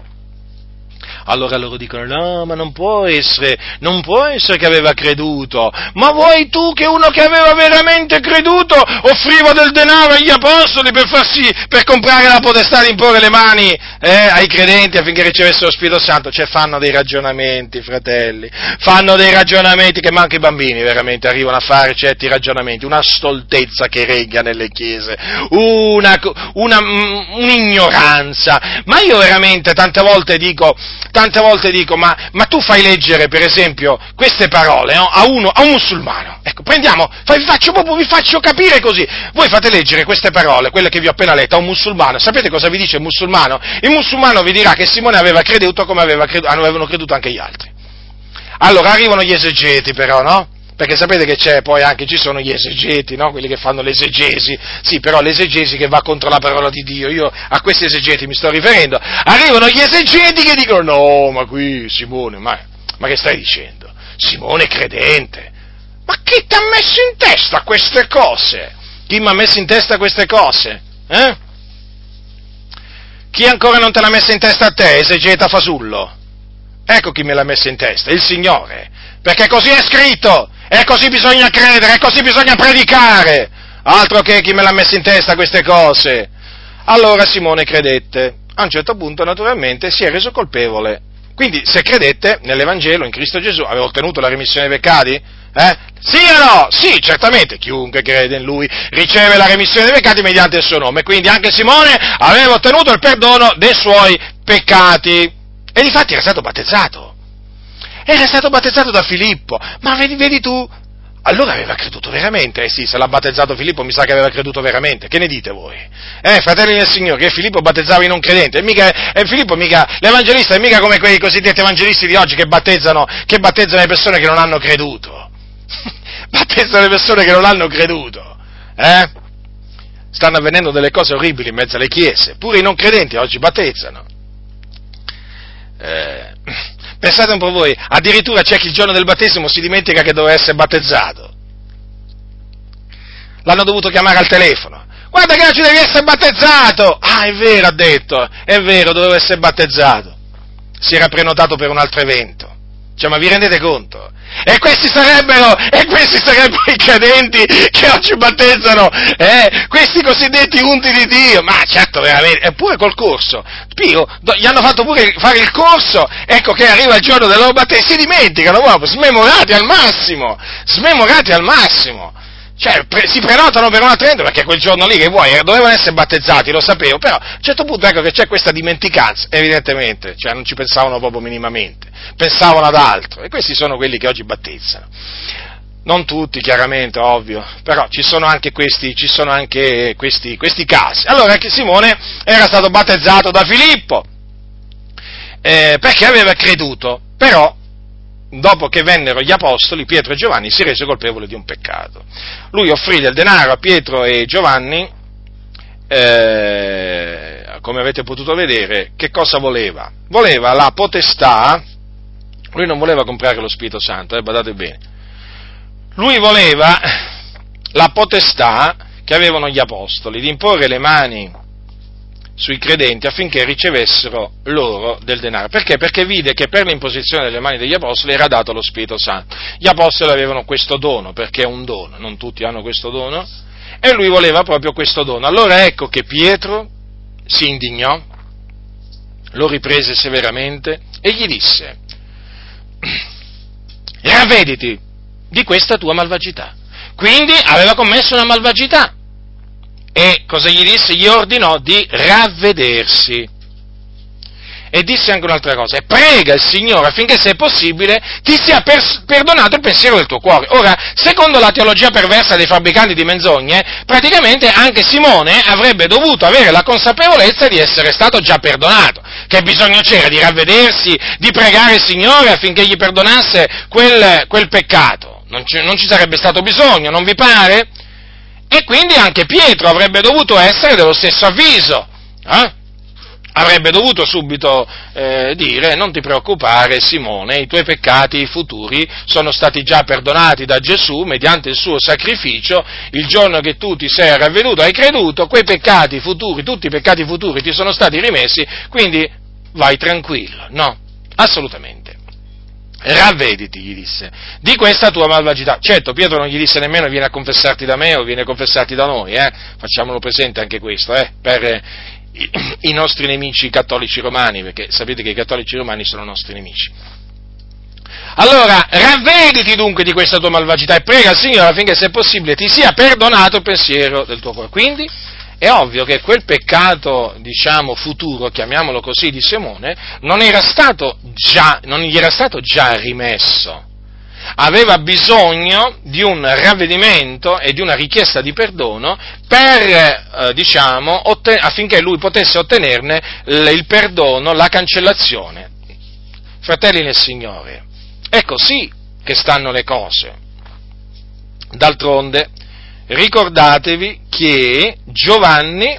Allora loro dicono, no, ma non può essere, non può essere che aveva creduto, ma vuoi tu che uno che aveva veramente creduto offriva del denaro agli apostoli per farsi, per comprare la potestà di imporre le mani eh, ai credenti affinché ricevessero lo Spirito Santo? Cioè fanno dei ragionamenti, fratelli, fanno dei ragionamenti che manca i bambini veramente arrivano a fare certi ragionamenti, una stoltezza che regga nelle chiese, una, una, un'ignoranza, ma io veramente tante volte dico, tante volte dico, ma, ma tu fai leggere per esempio queste parole no? a, uno, a un musulmano, ecco, prendiamo, vi faccio vi faccio capire così, voi fate leggere queste parole, quelle che vi ho appena letto, a un musulmano, sapete cosa vi dice il musulmano? Il musulmano vi dirà che Simone aveva creduto come aveva creduto, avevano creduto anche gli altri. Allora arrivano gli esegeti però, no? Perché sapete che c'è poi anche, ci sono gli esegeti, no? quelli che fanno l'esegesi, sì, però l'esegesi che va contro la parola di Dio, io a questi esegeti mi sto riferendo, arrivano gli esegeti che dicono no, ma qui Simone, ma, ma che stai dicendo? Simone è credente, ma chi ti ha messo in testa queste cose? Chi mi ha messo in testa queste cose? Eh? Chi ancora non te l'ha messa in testa a te, esegeta fasullo? Ecco chi me l'ha messa in testa, il Signore, perché così è scritto, e così bisogna credere, e così bisogna predicare. Altro che chi me l'ha messo in testa queste cose. Allora Simone credette. A un certo punto, naturalmente, si è reso colpevole. Quindi, se credette nell'Evangelo, in Cristo Gesù, aveva ottenuto la remissione dei peccati? Eh? Sì o no? Sì, certamente, chiunque crede in lui riceve la remissione dei peccati mediante il suo nome. Quindi anche Simone aveva ottenuto il perdono dei suoi peccati. E difatti era stato battezzato era stato battezzato da Filippo, ma vedi, vedi tu, allora aveva creduto veramente, eh sì, se l'ha battezzato Filippo mi sa che aveva creduto veramente, che ne dite voi? Eh, fratelli del Signore, che Filippo battezzava i non credenti, e, mica, e Filippo mica, l'evangelista è mica come quei cosiddetti evangelisti di oggi che battezzano, che battezzano le persone che non hanno creduto, battezzano le persone che non hanno creduto, eh? Stanno avvenendo delle cose orribili in mezzo alle chiese, pure i non credenti oggi battezzano. Eh, Pensate un po' voi, addirittura c'è chi il giorno del battesimo si dimentica che doveva essere battezzato. L'hanno dovuto chiamare al telefono. Guarda che oggi devi essere battezzato! Ah, è vero, ha detto, è vero, dovevo essere battezzato. Si era prenotato per un altro evento. Cioè, ma vi rendete conto? E questi sarebbero, e questi sarebbero i credenti che oggi battezzano, eh, questi cosiddetti unti di Dio. Ma certo, veramente, eppure col corso. Pio, gli hanno fatto pure fare il corso, ecco che arriva il giorno del loro battesimo, si dimenticano proprio, smemorati al massimo, smemorati al massimo. Cioè, pre- si prenotano per una trenta perché quel giorno lì che vuoi, eh, dovevano essere battezzati, lo sapevo, però a un certo punto ecco che c'è questa dimenticanza, evidentemente, cioè non ci pensavano proprio minimamente, pensavano ad altro, e questi sono quelli che oggi battezzano. Non tutti, chiaramente, ovvio, però ci sono anche questi, sono anche questi, questi casi. Allora, Simone era stato battezzato da Filippo, eh, perché aveva creduto, però dopo che vennero gli apostoli, Pietro e Giovanni si rese colpevole di un peccato. Lui offrì del denaro a Pietro e Giovanni, eh, come avete potuto vedere, che cosa voleva? Voleva la potestà, lui non voleva comprare lo Spirito Santo, eh, badate bene, lui voleva la potestà che avevano gli apostoli di imporre le mani sui credenti affinché ricevessero loro del denaro. Perché? Perché vide che per l'imposizione delle mani degli apostoli era dato lo Spirito Santo. Gli apostoli avevano questo dono, perché è un dono, non tutti hanno questo dono, e lui voleva proprio questo dono. Allora ecco che Pietro si indignò, lo riprese severamente e gli disse, ravvediti di questa tua malvagità. Quindi aveva commesso una malvagità e cosa gli disse? Gli ordinò di ravvedersi. E disse anche un'altra cosa, prega il Signore affinché se è possibile ti sia pers- perdonato il pensiero del tuo cuore. Ora, secondo la teologia perversa dei fabbricanti di menzogne, praticamente anche Simone avrebbe dovuto avere la consapevolezza di essere stato già perdonato. Che bisogno c'era di ravvedersi, di pregare il Signore affinché gli perdonasse quel, quel peccato? Non ci, non ci sarebbe stato bisogno, non vi pare? E quindi anche Pietro avrebbe dovuto essere dello stesso avviso. Eh? Avrebbe dovuto subito eh, dire non ti preoccupare Simone, i tuoi peccati futuri sono stati già perdonati da Gesù mediante il suo sacrificio, il giorno che tu ti sei ravveduto, hai creduto, quei peccati futuri, tutti i peccati futuri ti sono stati rimessi, quindi vai tranquillo, no? assolutamente. Ravvediti, gli disse, di questa tua malvagità. Certo, Pietro non gli disse nemmeno vieni a confessarti da me o vieni a confessarti da noi, eh? facciamolo presente anche questo, eh? per i, i nostri nemici cattolici romani, perché sapete che i cattolici romani sono nostri nemici. Allora, ravvediti dunque di questa tua malvagità e prega al Signore affinché, se possibile, ti sia perdonato il pensiero del tuo cuore. Quindi, è ovvio che quel peccato, diciamo, futuro, chiamiamolo così, di Simone, non, era stato già, non gli era stato già rimesso. Aveva bisogno di un ravvedimento e di una richiesta di perdono per, eh, diciamo, otten- affinché lui potesse ottenerne il perdono, la cancellazione. Fratelli nel Signore, è così che stanno le cose. D'altronde, ricordatevi che Giovanni,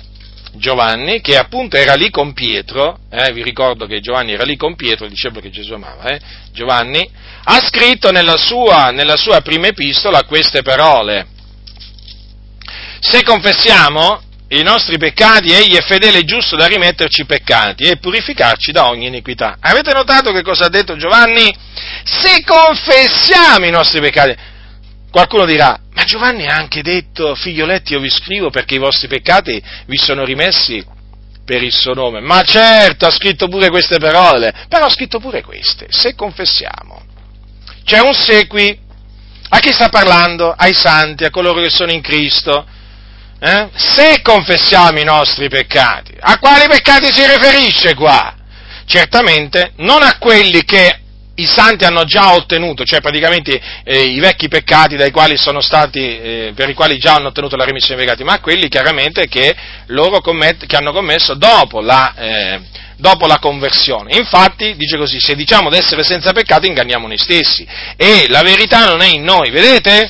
Giovanni, che appunto era lì con Pietro, eh, vi ricordo che Giovanni era lì con Pietro, il discepolo che Gesù amava, eh, Giovanni, ha scritto nella sua, nella sua prima epistola queste parole. Se confessiamo i nostri peccati, egli è fedele e giusto da rimetterci i peccati e purificarci da ogni iniquità. Avete notato che cosa ha detto Giovanni? Se confessiamo i nostri peccati, qualcuno dirà, ma Giovanni ha anche detto, figlioletti, io vi scrivo perché i vostri peccati vi sono rimessi per il suo nome. Ma certo, ha scritto pure queste parole, però ha scritto pure queste, se confessiamo. C'è un sequi. A chi sta parlando? Ai santi, a coloro che sono in Cristo eh? se confessiamo i nostri peccati, a quali peccati si riferisce qua? Certamente non a quelli che i santi hanno già ottenuto, cioè praticamente eh, i vecchi peccati stati, eh, per i quali già hanno ottenuto la remissione dei peccati, ma quelli chiaramente che commett- che hanno commesso dopo la, eh, dopo la conversione. Infatti, dice così, se diciamo di essere senza peccato inganniamo noi stessi e la verità non è in noi, vedete?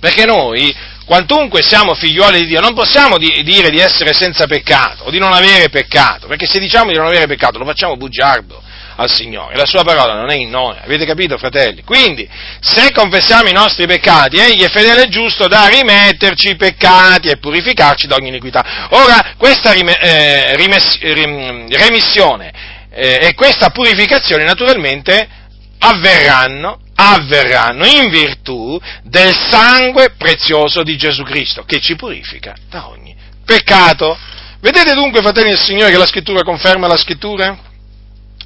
Perché noi quantunque siamo figliuoli di Dio, non possiamo di, dire di essere senza peccato o di non avere peccato, perché se diciamo di non avere peccato lo facciamo bugiardo al Signore, la sua parola non è in noi, avete capito fratelli? Quindi, se confessiamo i nostri peccati, Egli è fedele e giusto da rimetterci i peccati e purificarci da ogni iniquità. Ora, questa rime, eh, rimes, rim, remissione eh, e questa purificazione naturalmente avverranno avverranno in virtù del sangue prezioso di Gesù Cristo, che ci purifica da ogni peccato. Vedete dunque, fratelli del Signore, che la scrittura conferma la scrittura?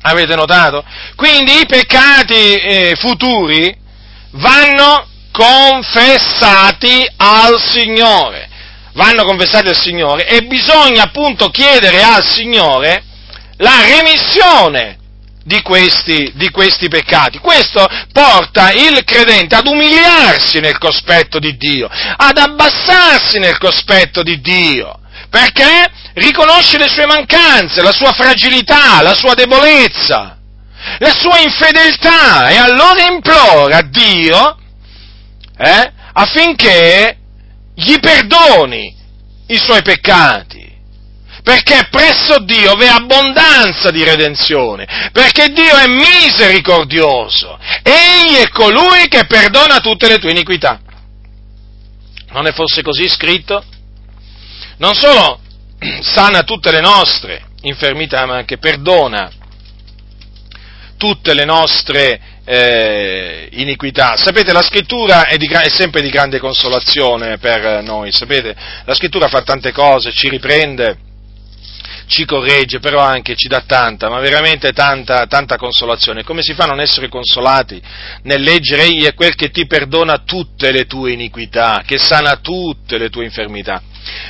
Avete notato? Quindi i peccati eh, futuri vanno confessati al Signore, vanno confessati al Signore e bisogna appunto chiedere al Signore la remissione di questi, di questi, peccati. Questo porta il credente ad umiliarsi nel cospetto di Dio, ad abbassarsi nel cospetto di Dio, perché? Riconosce le sue mancanze, la sua fragilità, la sua debolezza, la sua infedeltà. E allora implora Dio eh, affinché gli perdoni i suoi peccati. Perché presso Dio v'è abbondanza di redenzione, perché Dio è misericordioso, egli è colui che perdona tutte le tue iniquità. Non è forse così scritto? Non solo sana tutte le nostre infermità, ma anche perdona tutte le nostre eh, iniquità. Sapete, la scrittura è, di, è, sempre di grande consolazione per noi, sapete, la scrittura fa tante cose, ci riprende, ci corregge, però anche ci dà tanta, ma veramente tanta, tanta consolazione. Come si fa a non essere consolati nel leggere Egli è quel che ti perdona tutte le tue iniquità, che sana tutte le tue infermità.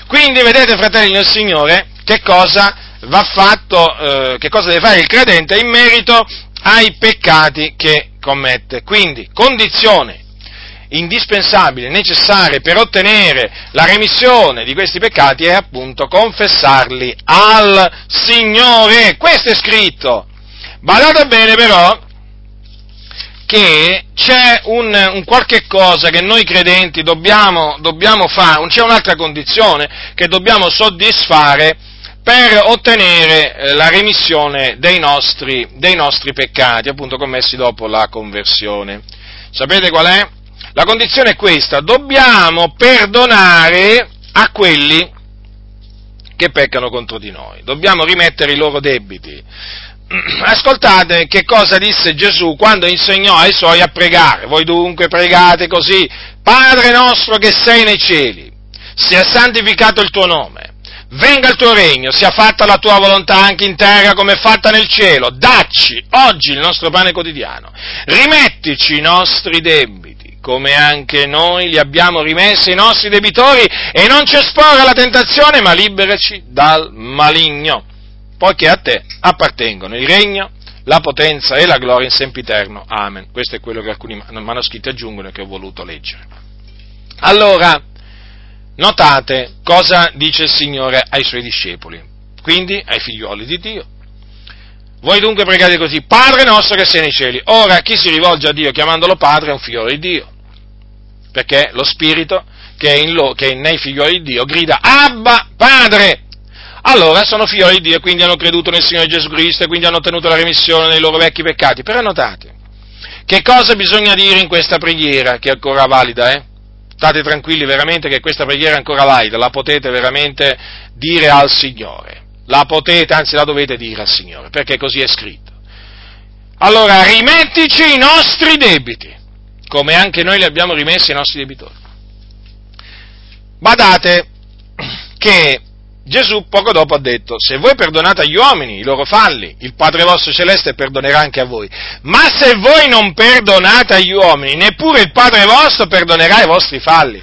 Quindi vedete, fratelli del Signore, che cosa va fatto, eh, che cosa deve fare il credente in merito ai peccati che commette. Quindi, condizione indispensabile, necessarie per ottenere la remissione di questi peccati è appunto confessarli al Signore. Questo è scritto. Badate bene però che c'è un, un, qualche cosa che noi credenti dobbiamo, dobbiamo fare, c'è un'altra condizione che dobbiamo soddisfare per ottenere eh, la remissione dei nostri, dei nostri peccati, appunto commessi dopo la conversione. Sapete qual è? La condizione è questa, dobbiamo perdonare a quelli che peccano contro di noi, dobbiamo rimettere i loro debiti, ascoltate che cosa disse Gesù quando insegnò ai suoi a pregare. Voi dunque pregate così, Padre nostro che sei nei cieli, sia santificato il tuo nome. Venga il tuo regno, sia fatta la tua volontà anche in terra come è fatta nel cielo. Dacci oggi il nostro pane quotidiano. Rimettici i nostri debiti, come anche noi li abbiamo rimessi ai nostri debitori, e non ci esporre alla tentazione, ma liberaci dal maligno poiché a te appartengono il regno, la potenza e la gloria in sempiterno. Amen. Questo è quello che alcuni manoscritti aggiungono e che ho voluto leggere. Allora, notate cosa dice il Signore ai suoi discepoli, quindi ai figlioli di Dio. Voi dunque pregate così, Padre nostro che sei nei cieli. Ora, chi si rivolge a Dio chiamandolo Padre è un figlio di Dio, perché lo Spirito che è, lo, che è nei figlioli di Dio grida, Abba, Padre! Allora sono figlioli di Dio e quindi hanno creduto nel Signore Gesù Cristo e quindi hanno ottenuto la remissione dei loro vecchi peccati. Però notate, che cosa bisogna dire in questa preghiera che è ancora valida, eh? State tranquilli veramente che questa preghiera è ancora valida, la potete veramente dire al Signore. La potete, anzi la dovete dire al Signore, perché così è scritto. Allora, rimettici i nostri debiti, come anche noi li abbiamo rimessi ai nostri debitori. Badate che Gesù poco dopo ha detto, se voi perdonate agli uomini i loro falli, il Padre vostro celeste perdonerà anche a voi. Ma se voi non perdonate agli uomini, neppure il Padre vostro perdonerà i vostri falli.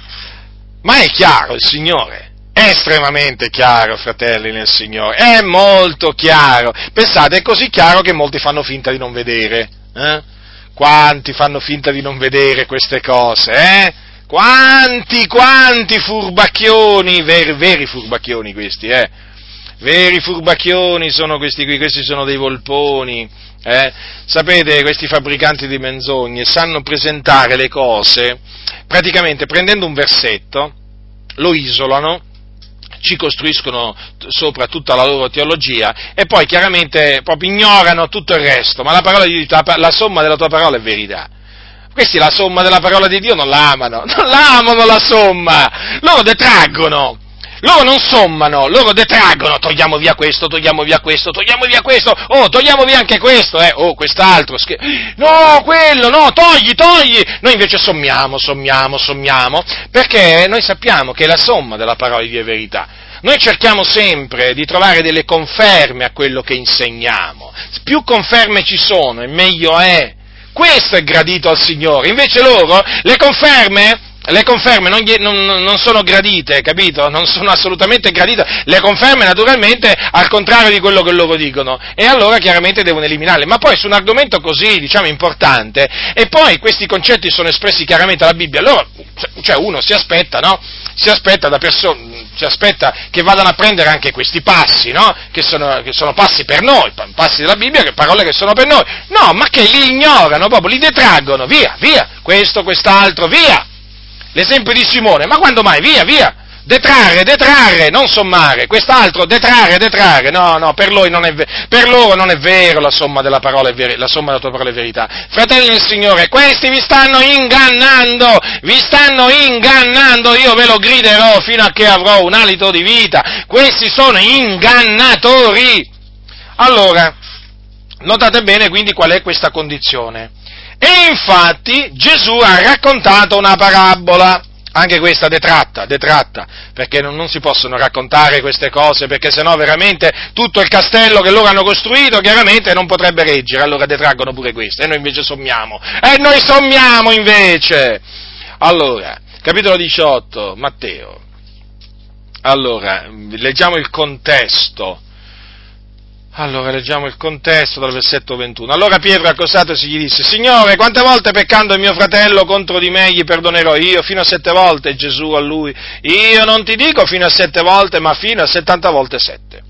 Ma è chiaro il Signore? È estremamente chiaro, fratelli nel Signore, è molto chiaro. Pensate, è così chiaro che molti fanno finta di non vedere. Eh? Quanti fanno finta di non vedere queste cose, eh? Quanti, quanti furbacchioni, veri, veri furbacchioni questi, eh? Veri furbacchioni sono questi qui, questi sono dei volponi. Eh? Sapete, questi fabbricanti di menzogne sanno presentare le cose praticamente prendendo un versetto, lo isolano, ci costruiscono sopra tutta la loro teologia e poi chiaramente proprio ignorano tutto il resto, ma la, parola la somma della tua parola è verità. Questi la somma della parola di Dio non la amano, non la amano la somma, loro detraggono. Loro non sommano, loro detraggono, togliamo via questo, togliamo via questo, togliamo via questo, oh, togliamo via anche questo, eh, oh, quest'altro, scher- no, quello, no, togli, togli, noi invece sommiamo, sommiamo, sommiamo, perché noi sappiamo che la somma della parola di Dio è verità. Noi cerchiamo sempre di trovare delle conferme a quello che insegniamo, più conferme ci sono e meglio è, questo è gradito al Signore. Invece loro le conferme le conferme non, non, non, sono gradite, capito? Non sono assolutamente gradite. Le conferme, naturalmente, al contrario di quello che loro dicono. E allora chiaramente devono eliminarle. Ma poi su un argomento così, diciamo, importante, e poi questi concetti sono espressi chiaramente dalla Bibbia, allora, cioè uno si aspetta, no? Si aspetta da persone si aspetta che vadano a prendere anche questi passi, no? Che sono, che sono, passi per noi, passi della Bibbia, che parole che sono per noi. No, ma che li ignorano proprio, li detraggono, via, via, questo, quest'altro, via. L'esempio di Simone, ma quando mai? Via, via. Detrarre, detrarre, non sommare, quest'altro detrarre, detrarre, no, no, per, non è, per loro non è vero la somma della parola, ver- la somma della tua parola è verità. Fratelli del Signore, questi vi stanno ingannando, vi stanno ingannando, io ve lo griderò fino a che avrò un alito di vita, questi sono ingannatori. Allora, notate bene quindi qual è questa condizione. E infatti Gesù ha raccontato una parabola. Anche questa detratta, detratta, perché non, non, si possono raccontare queste cose, perché sennò veramente tutto il castello che loro hanno costruito chiaramente non potrebbe reggere, allora detraggono pure questo, e noi invece sommiamo, e noi sommiamo invece! Allora, capitolo 18, Matteo, allora, leggiamo il contesto, allora leggiamo il contesto dal versetto 21. Allora Pietro accostatosi gli disse, Signore, quante volte peccando il mio fratello contro di me gli perdonerò io? Fino a sette volte Gesù a lui. Io non ti dico fino a sette volte, ma fino a settanta volte sette.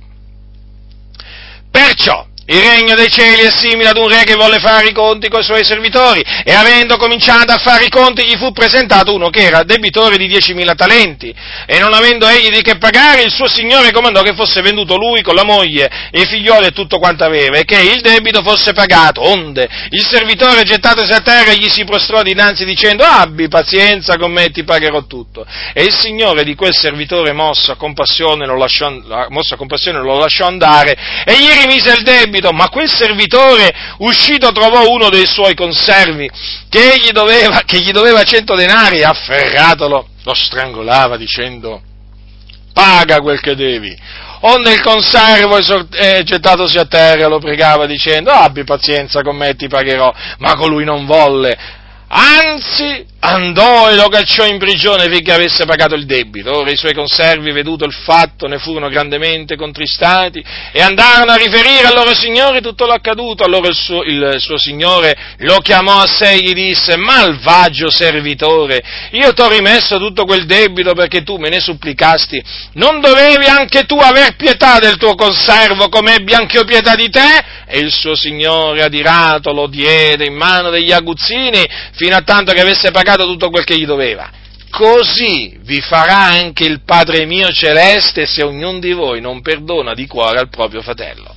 Perciò, il regno dei cieli è simile ad un re che volle fare i conti con i suoi servitori e avendo cominciato a fare i conti gli fu presentato uno che era debitore di diecimila talenti e non avendo egli di che pagare il suo signore comandò che fosse venduto lui con la moglie e i figlioli e tutto quanto aveva e che il debito fosse pagato. Onde il servitore gettatosi a terra gli si prostrò dinanzi dicendo abbi pazienza con me ti pagherò tutto. E il signore di quel servitore mossa compassione lo lasciò, mossa compassione lo lasciò andare e gli rimise il debito debito, ma quel servitore uscito trovò uno dei suoi conservi che gli doveva, che gli doveva 100 denari afferratolo lo strangolava dicendo paga quel che devi. Onde il conservo eh, gettatosi a terra lo pregava dicendo abbi pazienza con me ti pagherò, ma colui non volle, anzi andò e lo cacciò in prigione finché avesse pagato il debito. Ora i suoi conservi, veduto il fatto, ne furono grandemente contristati e andarono a riferire al loro signore tutto l'accaduto. Allora il suo, il suo signore lo chiamò a sé e gli disse, malvagio servitore, io ti ho rimesso tutto quel debito perché tu me ne supplicasti. Non dovevi anche tu aver pietà del tuo conservo come ebbi anch'io pietà di te? E il suo signore adirato lo diede in mano degli aguzzini fino a tanto che avesse pagato tutto quel che gli doveva. Così vi farà anche il Padre mio celeste se ognuno di voi non perdona di cuore al proprio fratello.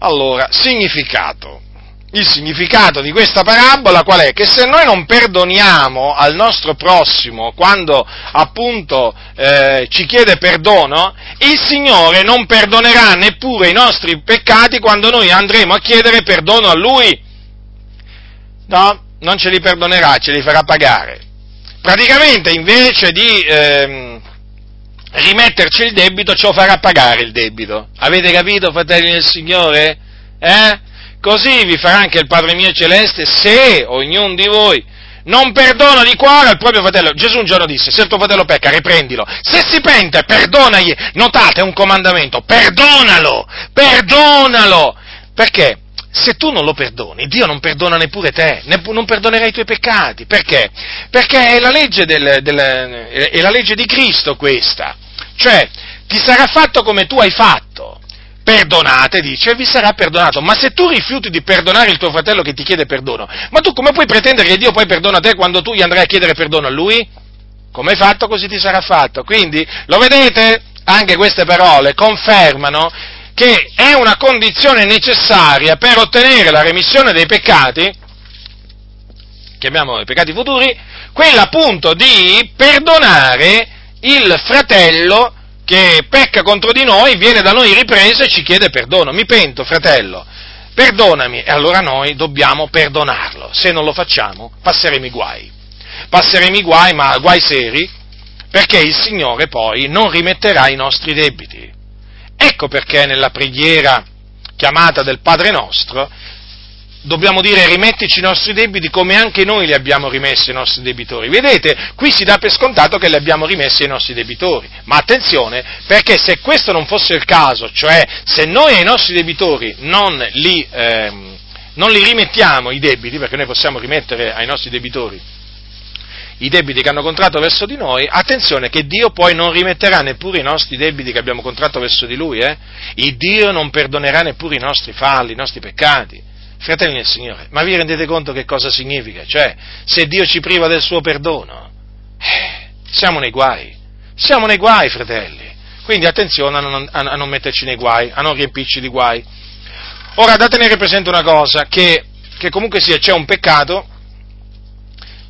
Allora, significato. Il significato di questa parabola qual è? Che se noi non perdoniamo al nostro prossimo quando appunto eh, ci chiede perdono, il Signore non perdonerà neppure i nostri peccati quando noi andremo a chiedere perdono a Lui. No? non ce li perdonerà, ce li farà pagare. Praticamente invece di ehm, rimetterci il debito, lo farà pagare il debito. Avete capito, fratelli del Signore? Eh? Così vi farà anche il Padre mio celeste se ognuno di voi non perdona di cuore al proprio fratello. Gesù un giorno disse, se il tuo fratello pecca, riprendilo. Se si pente, perdonagli. Notate, è un comandamento, perdonalo, perdonalo. Perché? Se tu non lo perdoni, Dio non perdona neppure te, non perdonerà i tuoi peccati. Perché? Perché è la del, del, è la legge di Cristo questa. Cioè, ti sarà fatto come tu hai fatto. Perdonate, dice, e vi sarà perdonato. Ma se tu rifiuti di perdonare il tuo fratello che ti chiede perdono, ma tu come puoi pretendere che Dio poi perdona te quando tu gli andrai a chiedere perdono a lui? Come hai fatto, così ti sarà fatto. Quindi, lo vedete? Anche queste parole confermano che è una condizione necessaria per ottenere la remissione dei peccati, chiamiamo i peccati futuri, quella appunto di perdonare il fratello che pecca contro di noi, viene da noi ripreso e ci chiede perdono. Mi pento, fratello, perdonami. E allora noi dobbiamo perdonarlo. Se non lo facciamo, passeremo i guai. Passeremo i guai, ma guai seri, perché il Signore poi non rimetterà i nostri debiti. Ecco perché nella preghiera chiamata del Padre nostro dobbiamo dire rimettici i nostri debiti come anche noi li abbiamo rimessi ai nostri debitori. Vedete, qui si dà per scontato che li abbiamo rimessi ai nostri debitori, ma attenzione, perché se questo non fosse il caso, cioè se noi ai nostri debitori non li, ehm, non li rimettiamo i debiti, perché noi possiamo rimettere ai nostri debitori i debiti che hanno contratto verso di noi, attenzione che Dio poi non rimetterà neppure i nostri debiti che abbiamo contratto verso di Lui, eh? Il Dio non perdonerà neppure i nostri falli, i nostri peccati. Fratelli del Signore, ma vi rendete conto che cosa significa? Cioè, se Dio ci priva del suo perdono, eh, siamo nei guai, siamo nei guai, fratelli. Quindi attenzione a non, a, non metterci nei guai, a non riempirci di guai. Ora, da tenere presente una cosa, che, che comunque sia, c'è un peccato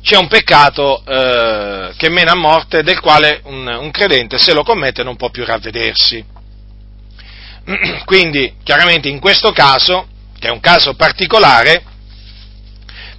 c'è un peccato eh, che mena a morte del quale un, un, credente se lo commette non può più ravvedersi. Quindi, chiaramente in questo caso, che è un caso particolare,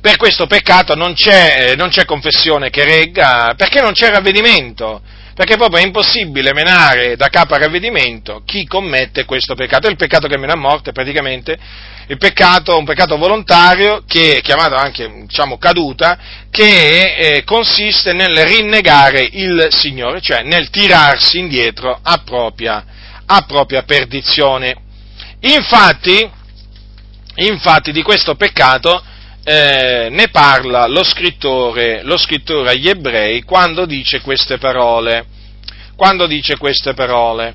per questo peccato non c'è, non c'è confessione che regga, perché non c'è ravvedimento perché proprio è impossibile menare da capo a ravvedimento chi commette questo peccato. È il peccato che mena a morte, praticamente, il peccato, un peccato volontario, che è chiamato anche, diciamo, caduta, che eh, consiste nel rinnegare il Signore, cioè nel tirarsi indietro a propria, a propria perdizione. Infatti, infatti, di questo peccato eh, ne parla lo scrittore, lo scrittore agli ebrei quando dice queste parole. Quando dice queste parole.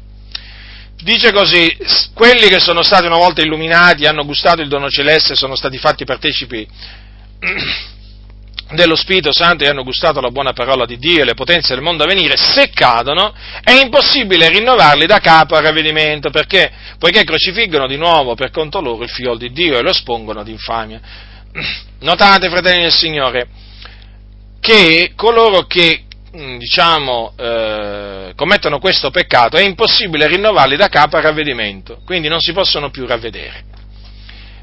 Dice così, quelli che sono stati una volta illuminati, hanno gustato il dono celeste, sono stati fatti partecipi dello Spirito Santo e hanno gustato la buona parola di Dio e le potenze del mondo a venire, se cadono è impossibile rinnovarli da capo al ravvedimento, perché poiché crocifiggono di nuovo per conto loro il figlio di Dio e lo espongono ad infamia. Notate, fratelli del Signore, che coloro che mm, diciamo, eh, commettono questo peccato, è impossibile rinnovarli da capo al ravvedimento, quindi non si possono più ravvedere.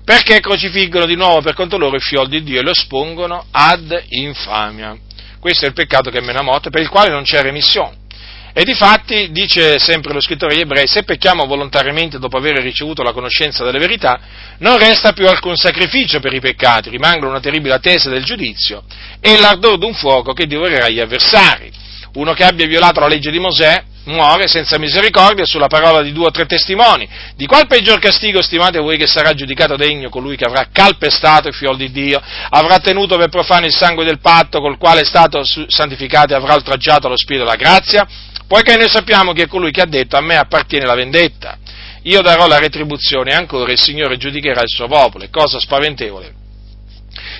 Perché crocifiggono di nuovo per conto loro il fiol di Dio e lo espongono ad infamia. Questo è il peccato che è meno morte, per il quale non c'è remissione. E difatti, dice sempre lo scrittore agli ebrei, se pecchiamo volontariamente dopo aver ricevuto la conoscenza delle verità, non resta più alcun sacrificio per i peccati, rimangono una terribile attesa del giudizio e l'ardore d'un fuoco che divorerà gli avversari. Uno che abbia violato la legge di Mosè muore senza misericordia sulla parola di due o tre testimoni. Di qual peggior castigo stimate voi che sarà giudicato degno colui che avrà calpestato il fiol di Dio, avrà tenuto per profano il sangue del patto col quale è stato santificato e avrà oltraggiato lo spirito della grazia? poiché noi sappiamo che colui che ha detto a me appartiene la vendetta, io darò la retribuzione e ancora il Signore giudicherà il suo popolo, cosa spaventevole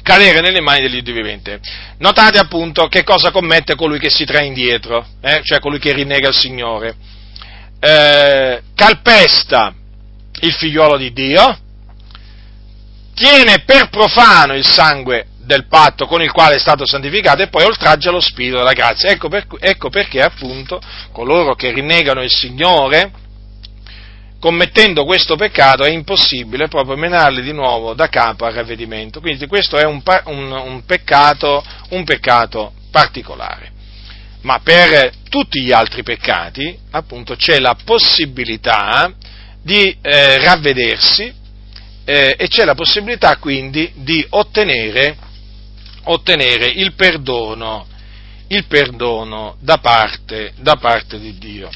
cadere nelle mani dell'Iddio vivente. Notate appunto che cosa commette colui che si trae indietro, eh? cioè colui che rinnega il Signore. Eh, calpesta il figliuolo di Dio, tiene per profano il sangue del patto con il quale è stato santificato e poi oltraggia lo spirito della grazia. Ecco, per, ecco perché appunto coloro che rinnegano il Signore, commettendo questo peccato, è impossibile proprio menarli di nuovo da capo al ravvedimento. Quindi questo è un, un, un, peccato, un peccato particolare. Ma per tutti gli altri peccati, appunto, c'è la possibilità di eh, ravvedersi eh, e c'è la possibilità quindi di ottenere ottenere il perdono, il perdono da, parte, da parte di Dio.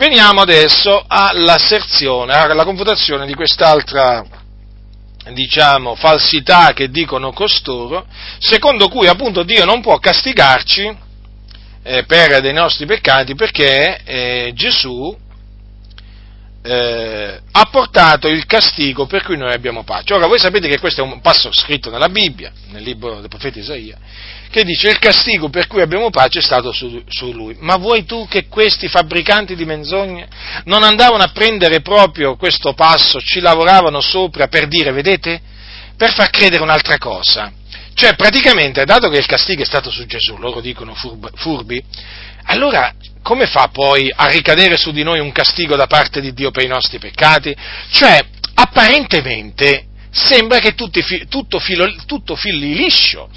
Veniamo adesso all'asserzione, alla confutazione di quest'altra diciamo, falsità che dicono costoro, secondo cui appunto Dio non può castigarci eh, per dei nostri peccati perché eh, Gesù eh, ha portato il castigo per cui noi abbiamo pace. Ora voi sapete che questo è un passo scritto nella Bibbia, nel libro del profeta Isaia, che dice il castigo per cui abbiamo pace è stato su, su lui. Ma vuoi tu che questi fabbricanti di menzogne non andavano a prendere proprio questo passo, ci lavoravano sopra per dire, vedete, per far credere un'altra cosa. Cioè, praticamente, dato che il castigo è stato su Gesù, loro dicono furbi, allora come fa poi a ricadere su di noi un castigo da parte di Dio per i nostri peccati? Cioè, apparentemente sembra che tutto, tutto, filo, tutto fili liscio.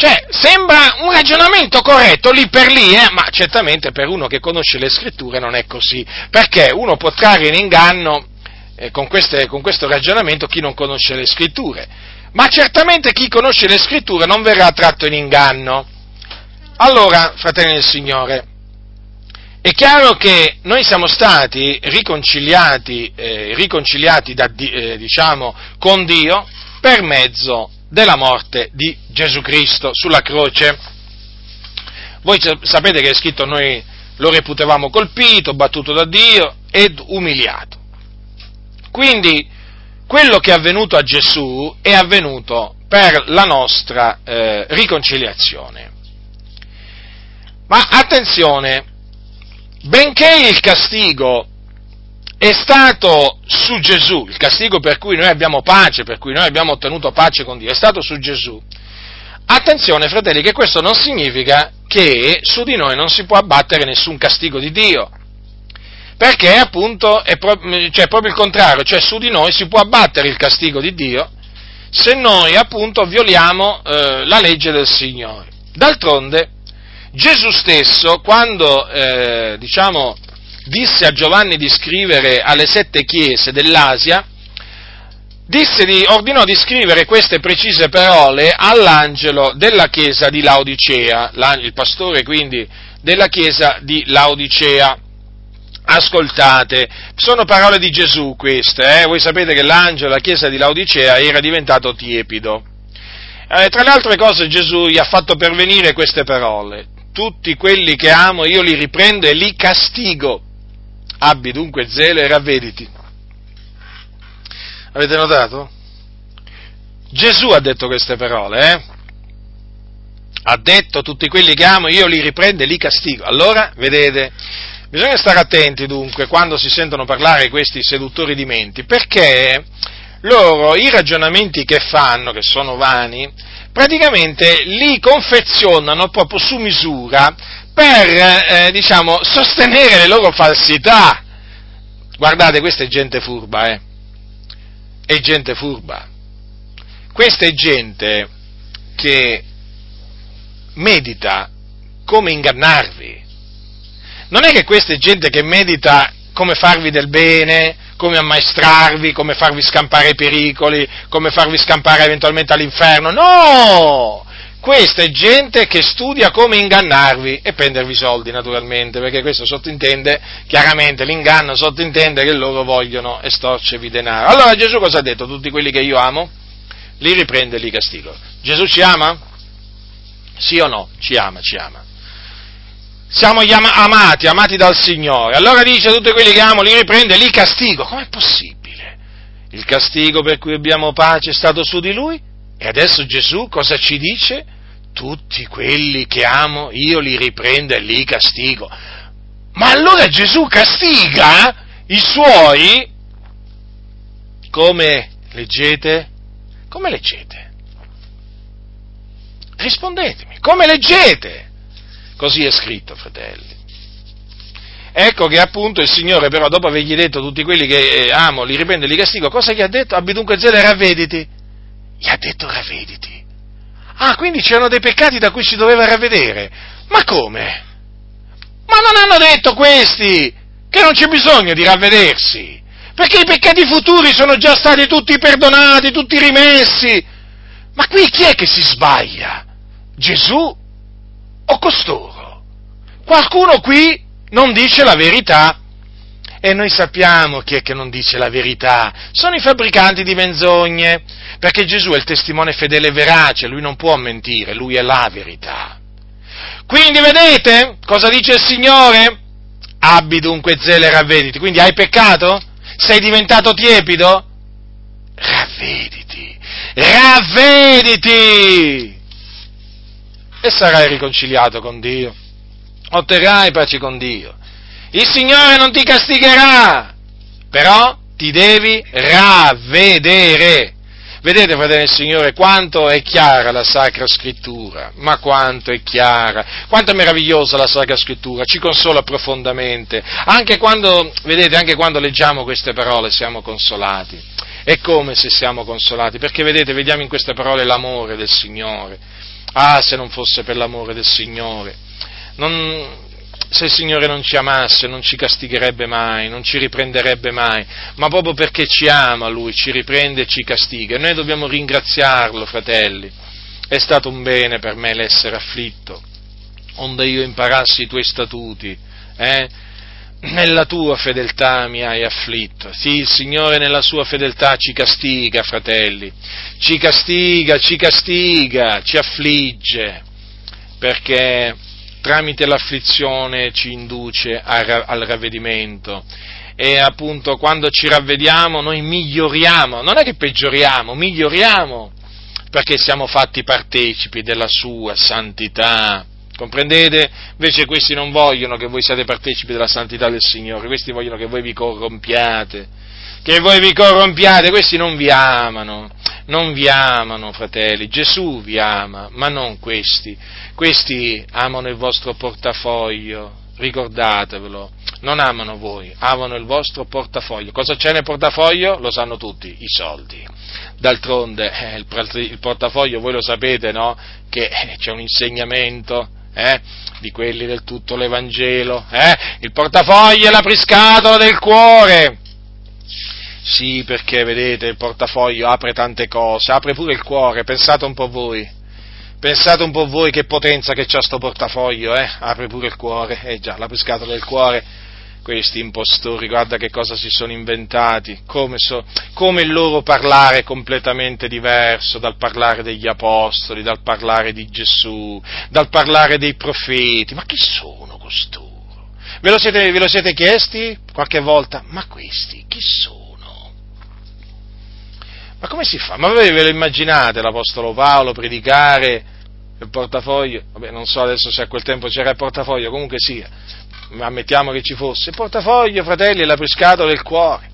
Cioè, sembra un ragionamento corretto lì per lì, eh? ma certamente per uno che conosce le scritture non è così, perché uno può trarre in inganno eh, con, queste, con questo ragionamento chi non conosce le scritture, ma certamente chi conosce le scritture non verrà tratto in inganno. Allora, fratelli del Signore, è chiaro che noi siamo stati riconciliati, eh, riconciliati da, eh, diciamo, con Dio per mezzo della morte di Gesù Cristo sulla croce. Voi sapete che è scritto noi lo reputavamo colpito, battuto da Dio ed umiliato. Quindi quello che è avvenuto a Gesù è avvenuto per la nostra eh, riconciliazione. Ma attenzione, benché il castigo è stato su Gesù, il castigo per cui noi abbiamo pace, per cui noi abbiamo ottenuto pace con Dio, è stato su Gesù. Attenzione, fratelli, che questo non significa che su di noi non si può abbattere nessun castigo di Dio. Perché appunto è pro- cioè, proprio il contrario, cioè su di noi si può abbattere il castigo di Dio se noi appunto violiamo eh, la legge del Signore. D'altronde, Gesù stesso, quando, eh, diciamo, disse a Giovanni di scrivere alle sette chiese dell'Asia, di, ordinò di scrivere queste precise parole all'angelo della chiesa di Laodicea, il pastore quindi della chiesa di Laodicea. Ascoltate, sono parole di Gesù queste, eh? voi sapete che l'angelo della chiesa di Laodicea era diventato tiepido. Eh, tra le altre cose Gesù gli ha fatto pervenire queste parole, tutti quelli che amo io li riprendo e li castigo. Abbi dunque zelo e ravvediti. Avete notato? Gesù ha detto queste parole, eh? Ha detto tutti quelli che amo io li riprendo e li castigo. Allora, vedete, bisogna stare attenti dunque quando si sentono parlare questi seduttori di menti, perché loro i ragionamenti che fanno, che sono vani, praticamente li confezionano proprio su misura per, eh, diciamo, sostenere le loro falsità. Guardate, questa è gente furba, eh? È gente furba. Questa è gente che medita come ingannarvi. Non è che questa è gente che medita come farvi del bene, come ammaestrarvi, come farvi scampare i pericoli, come farvi scampare eventualmente all'inferno. No! Questa è gente che studia come ingannarvi e prendervi soldi, naturalmente, perché questo sottintende, chiaramente l'inganno sottintende che loro vogliono estorcervi denaro. Allora Gesù cosa ha detto? Tutti quelli che io amo, li riprende e li castigo. Gesù ci ama? Sì o no? Ci ama, ci ama siamo amati, amati dal Signore. Allora dice a tutti quelli che amo, li riprende e li castigo. Com'è possibile? Il castigo per cui abbiamo pace è stato su di lui? E adesso Gesù cosa ci dice? Tutti quelli che amo io li riprendo e li castigo. Ma allora Gesù castiga i suoi? Come leggete? Come leggete? Rispondetemi, come leggete? Così è scritto, fratelli. Ecco che appunto il Signore però dopo avergli detto tutti quelli che eh, amo, li riprende e li castigo, cosa gli ha detto? Abbi dunque zelo e ravvediti. Gli ha detto ravvediti. Ah, quindi c'erano dei peccati da cui si doveva ravvedere. Ma come? Ma non hanno detto questi che non c'è bisogno di ravvedersi, perché i peccati futuri sono già stati tutti perdonati, tutti rimessi. Ma qui chi è che si sbaglia? Gesù o costoro. Qualcuno qui non dice la verità. E noi sappiamo chi è che non dice la verità. Sono i fabbricanti di menzogne. Perché Gesù è il testimone fedele e verace, lui non può mentire, lui è la verità. Quindi vedete cosa dice il Signore? Abbi dunque zelo e ravvediti. Quindi hai peccato? Sei diventato tiepido? Ravvediti, ravvediti! e sarai riconciliato con Dio. Otterrai pace con Dio. Il Signore non ti castigherà, però ti devi ravvedere. Vedete, fratello del Signore, quanto è chiara la Sacra Scrittura, ma quanto è chiara, quanto è meravigliosa la Sacra Scrittura, ci consola profondamente. Anche quando, vedete, anche quando leggiamo queste parole siamo consolati. È come se siamo consolati, perché vedete, vediamo in queste parole l'amore del Signore Ah, se non fosse per l'amore del Signore. Non, se il Signore non ci amasse, non ci castigherebbe mai, non ci riprenderebbe mai, ma proprio perché ci ama Lui, ci riprende e ci castiga. E noi dobbiamo ringraziarlo, fratelli. È stato un bene per me l'essere afflitto, onde io imparassi i tuoi statuti, eh? nella tua fedeltà mi hai afflitto. Sì, il Signore nella sua fedeltà ci castiga, fratelli, ci castiga, ci castiga, ci affligge, perché tramite l'afflizione ci induce al ravvedimento. E appunto quando ci ravvediamo noi miglioriamo, non è che peggioriamo, miglioriamo, perché siamo fatti partecipi della sua santità. Comprendete? Invece questi non vogliono che voi siate partecipi della santità del Signore, questi vogliono che voi vi corrompiate, che voi vi corrompiate, questi non vi amano, non vi amano, fratelli, Gesù vi ama, ma non questi, questi amano il vostro portafoglio, ricordatevelo, non amano voi, amano il vostro portafoglio. Cosa c'è nel portafoglio? Lo sanno tutti, i soldi. D'altronde eh, il, portafoglio, voi lo sapete, no? Che eh, c'è un insegnamento, eh, di quelli del tutto l'Evangelo, eh? il portafoglio è la priscatola del cuore. Sì, perché vedete, il portafoglio apre tante cose, apre pure il cuore, pensate un po' voi. Pensate un po' voi che potenza che c'ha sto portafoglio, eh? Apre pure il cuore, eh già, la priscatola del cuore questi impostori, guarda che cosa si sono inventati, come, so, come, il loro parlare è completamente diverso dal parlare degli apostoli, dal parlare di Gesù, dal parlare dei profeti. Ma chi sono costoro? Ve lo siete, ve lo siete chiesti qualche volta? Ma questi chi sono? Ma come si fa? Ma voi ve lo immaginate l'Apostolo Paolo predicare il portafoglio? Vabbè, non so adesso se a quel tempo c'era il portafoglio, comunque sia ammettiamo che ci fosse, il portafoglio, fratelli, è la pescatola del cuore.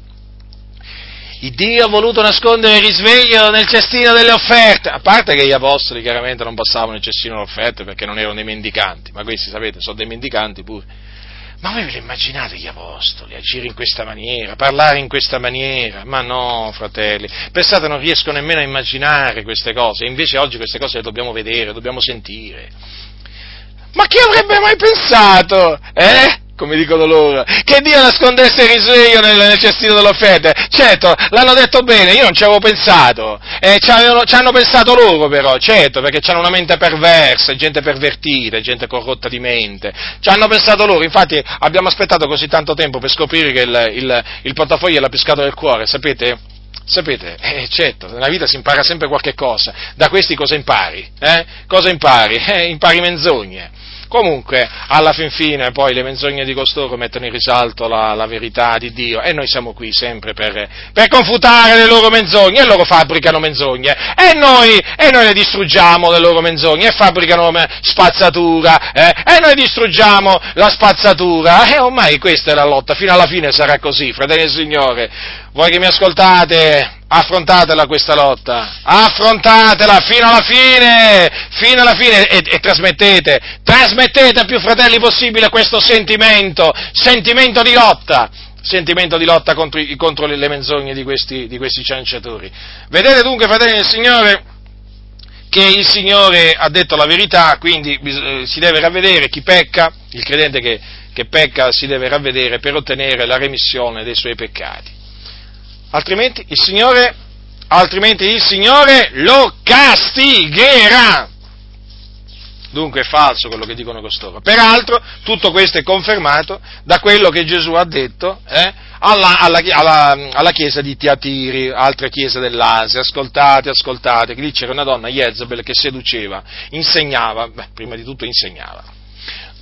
il Dio ha voluto nascondere il risveglio nel cestino delle offerte, a parte che gli apostoli chiaramente non passavano nel cestino delle offerte perché non erano dei mendicanti, ma questi sapete sono dei mendicanti pure. Ma voi ve lo immaginate gli apostoli agire in questa maniera, parlare in questa maniera? Ma no, fratelli, pensate non riesco nemmeno a immaginare queste cose, invece oggi queste cose le dobbiamo vedere, dobbiamo sentire. Ma chi avrebbe mai pensato? Eh? Come dicono loro, che Dio nascondesse il risveglio nel, nel cestino dell'offerta. Certo, l'hanno detto bene, io non ci avevo pensato, eh, ci, hanno pensato loro però, certo, perché hanno una mente perversa, gente pervertita, gente corrotta di mente, ci hanno pensato loro, infatti abbiamo aspettato così tanto tempo per scoprire che il, il, il portafoglio è la del cuore, sapete? Sapete, eh, certo, nella vita si impara sempre qualche cosa, da questi cosa impari? Eh? Cosa impari? Eh, impari menzogne Comunque, alla fin fine, poi le menzogne di costoro mettono in risalto la, la verità di Dio e noi siamo qui sempre per, per, confutare le loro menzogne e loro fabbricano menzogne. E noi, e noi le distruggiamo le loro menzogne e fabbricano spazzatura eh, e noi distruggiamo la spazzatura. E ormai questa è la lotta, fino alla fine sarà così, fratelli e Signore. Voi che mi ascoltate, affrontatela questa lotta, affrontatela fino alla fine, fino alla fine e, e trasmettete, trasmettete a più fratelli possibile questo sentimento, sentimento di lotta, sentimento di lotta contro, contro le menzogne di questi, di questi cianciatori. Vedete dunque, fratelli del Signore, che il Signore ha detto la verità, quindi eh, si deve ravvedere chi pecca, il credente che, che pecca si deve ravvedere per ottenere la remissione dei suoi peccati altrimenti il Signore, altrimenti il Signore lo castigherà. Dunque è falso quello che dicono costoro. Peraltro tutto questo è confermato da quello che Gesù ha detto eh, alla, alla, alla, alla, chiesa di Tiatiri, altre chiese dell'Asia. Ascoltate, ascoltate, che lì c'era una donna, Jezebel, che seduceva, insegnava, beh, prima di tutto insegnava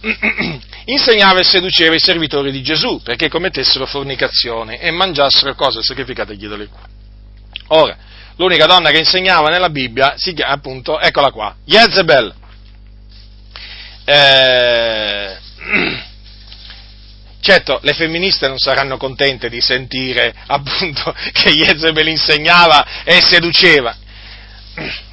insegnava e seduceva i servitori di Gesù perché commettessero fornicazione e mangiassero cose sacrificate agli idoli. Ora, l'unica donna che insegnava nella Bibbia si chiama appunto, eccola qua, Jezebel. Eh, certo, le femministe non saranno contente di sentire appunto che Jezebel insegnava e seduceva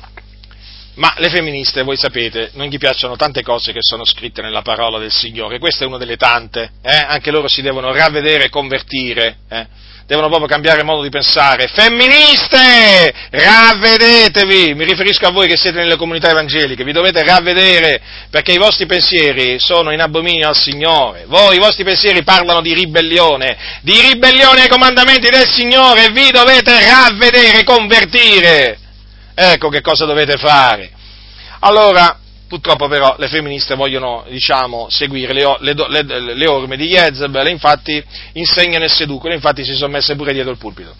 ma le femministe, voi sapete, non gli piacciono tante cose che sono scritte nella parola del Signore, questa è una delle tante, eh? anche loro si devono ravvedere e convertire, eh? devono proprio cambiare modo di pensare. Femministe, ravvedetevi, mi riferisco a voi che siete nelle comunità evangeliche, vi dovete ravvedere perché i vostri pensieri sono in abominio al Signore, voi, i vostri pensieri parlano di ribellione, di ribellione ai comandamenti del Signore, vi dovete ravvedere, convertire. Ecco che cosa dovete fare. Allora, purtroppo però le femministe vogliono, diciamo, seguire le, le, le, le orme di Jezebel infatti insegnano e seducono, infatti si sono messe pure dietro il pulpito.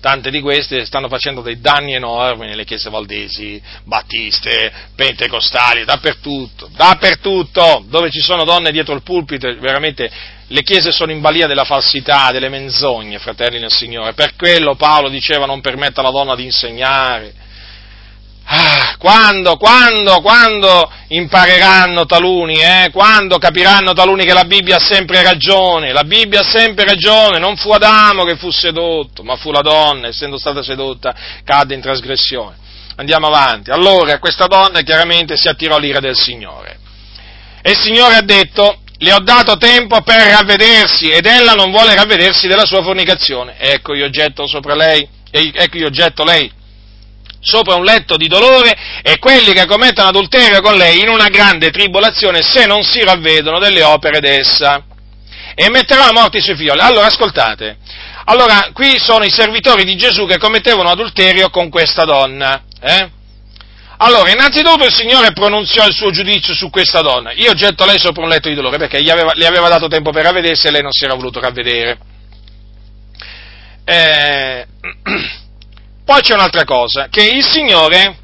Tante di queste stanno facendo dei danni enormi nelle chiese valdesi, battiste, pentecostali, dappertutto, dappertutto, dove ci sono donne dietro il pulpito, veramente le chiese sono in balia della falsità, delle menzogne, fratelli nel Signore. Per quello Paolo diceva non permetta alla donna di insegnare. Ah, quando, quando, quando impareranno taluni, eh? quando capiranno taluni che la Bibbia ha sempre ragione, la Bibbia ha sempre ragione, non fu Adamo che fu sedotto, ma fu la donna, essendo stata sedotta, cadde in trasgressione. Andiamo avanti. Allora, questa donna chiaramente si attirò l'ira del Signore. E il Signore ha detto, le ho dato tempo per ravvedersi ed ella non vuole ravvedersi della sua fornicazione. Ecco io getto sopra lei, ecco io getto lei sopra un letto di dolore e quelli che commettono adulterio con lei in una grande tribolazione se non si ravvedono delle opere d'essa. E metterò a morte i suoi figlioli. Allora ascoltate, allora qui sono i servitori di Gesù che commettevano adulterio con questa donna. Eh? Allora, innanzitutto il Signore pronunziò il suo giudizio su questa donna. Io getto lei sopra un letto di dolore perché gli aveva, le aveva dato tempo per ravvedersi e lei non si era voluto ravvedere. Eh, poi c'è un'altra cosa, che il Signore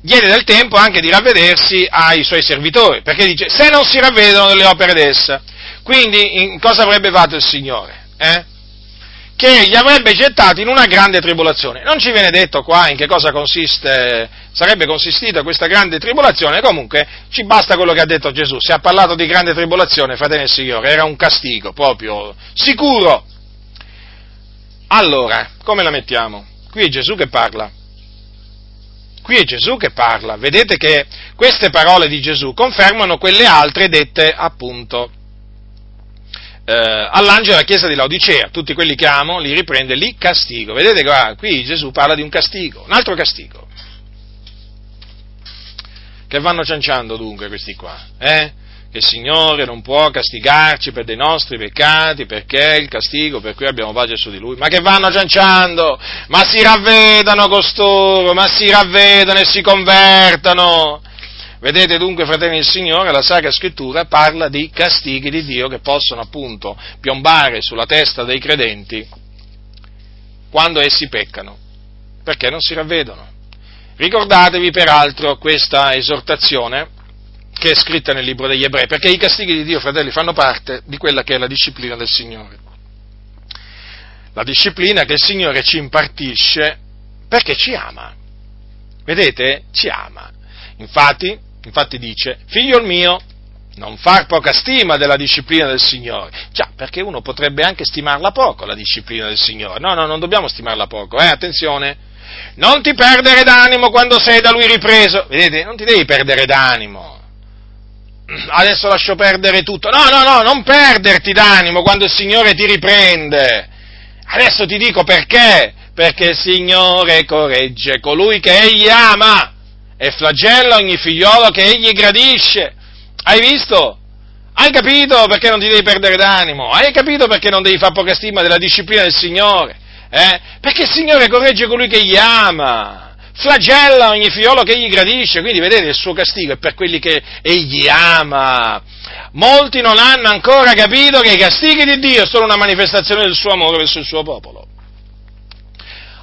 diede del tempo anche di ravvedersi ai suoi servitori, perché dice, se non si ravvedono delle opere d'essa, quindi cosa avrebbe fatto il Signore? Eh? Che li avrebbe gettati in una grande tribolazione. Non ci viene detto qua in che cosa consiste, sarebbe consistita questa grande tribolazione, comunque ci basta quello che ha detto Gesù. Se ha parlato di grande tribolazione, fratelli e signore, era un castigo proprio sicuro. Allora, come la mettiamo? Qui è Gesù che parla. Qui è Gesù che parla. Vedete che queste parole di Gesù confermano quelle altre dette appunto eh, all'angelo della chiesa di Laodicea. Tutti quelli che amo li riprende, li castigo. Vedete qua, qui Gesù parla di un castigo, un altro castigo. Che vanno cianciando dunque questi qua? Eh? che il Signore non può castigarci per dei nostri peccati perché il castigo per cui abbiamo pace su di Lui, ma che vanno cianciando, ma si ravvedano costoro, ma si ravvedano e si convertano. Vedete dunque, fratelli del Signore, la Sacra Scrittura parla di castighi di Dio che possono appunto piombare sulla testa dei credenti quando essi peccano, perché non si ravvedono. Ricordatevi peraltro questa esortazione che è scritta nel libro degli ebrei, perché i castighi di Dio, fratelli, fanno parte di quella che è la disciplina del Signore. La disciplina che il Signore ci impartisce perché ci ama. Vedete? Ci ama. Infatti, infatti dice, figlio mio, non far poca stima della disciplina del Signore. Già, perché uno potrebbe anche stimarla poco, la disciplina del Signore. No, no, non dobbiamo stimarla poco, eh, attenzione. Non ti perdere d'animo quando sei da Lui ripreso. Vedete, non ti devi perdere d'animo adesso lascio perdere tutto. No, no, no, non perderti d'animo quando il Signore ti riprende. Adesso ti dico perché. Perché il Signore corregge colui che Egli ama e flagella ogni figliolo che Egli gradisce. Hai visto? Hai capito perché non ti devi perdere d'animo? Hai capito perché non devi fare poca stima della disciplina del Signore? Eh? Perché il Signore corregge colui che Egli ama flagella ogni figliolo che egli gradisce, quindi vedete il suo castigo è per quelli che egli ama. Molti non hanno ancora capito che i castighi di Dio sono una manifestazione del suo amore verso il suo popolo.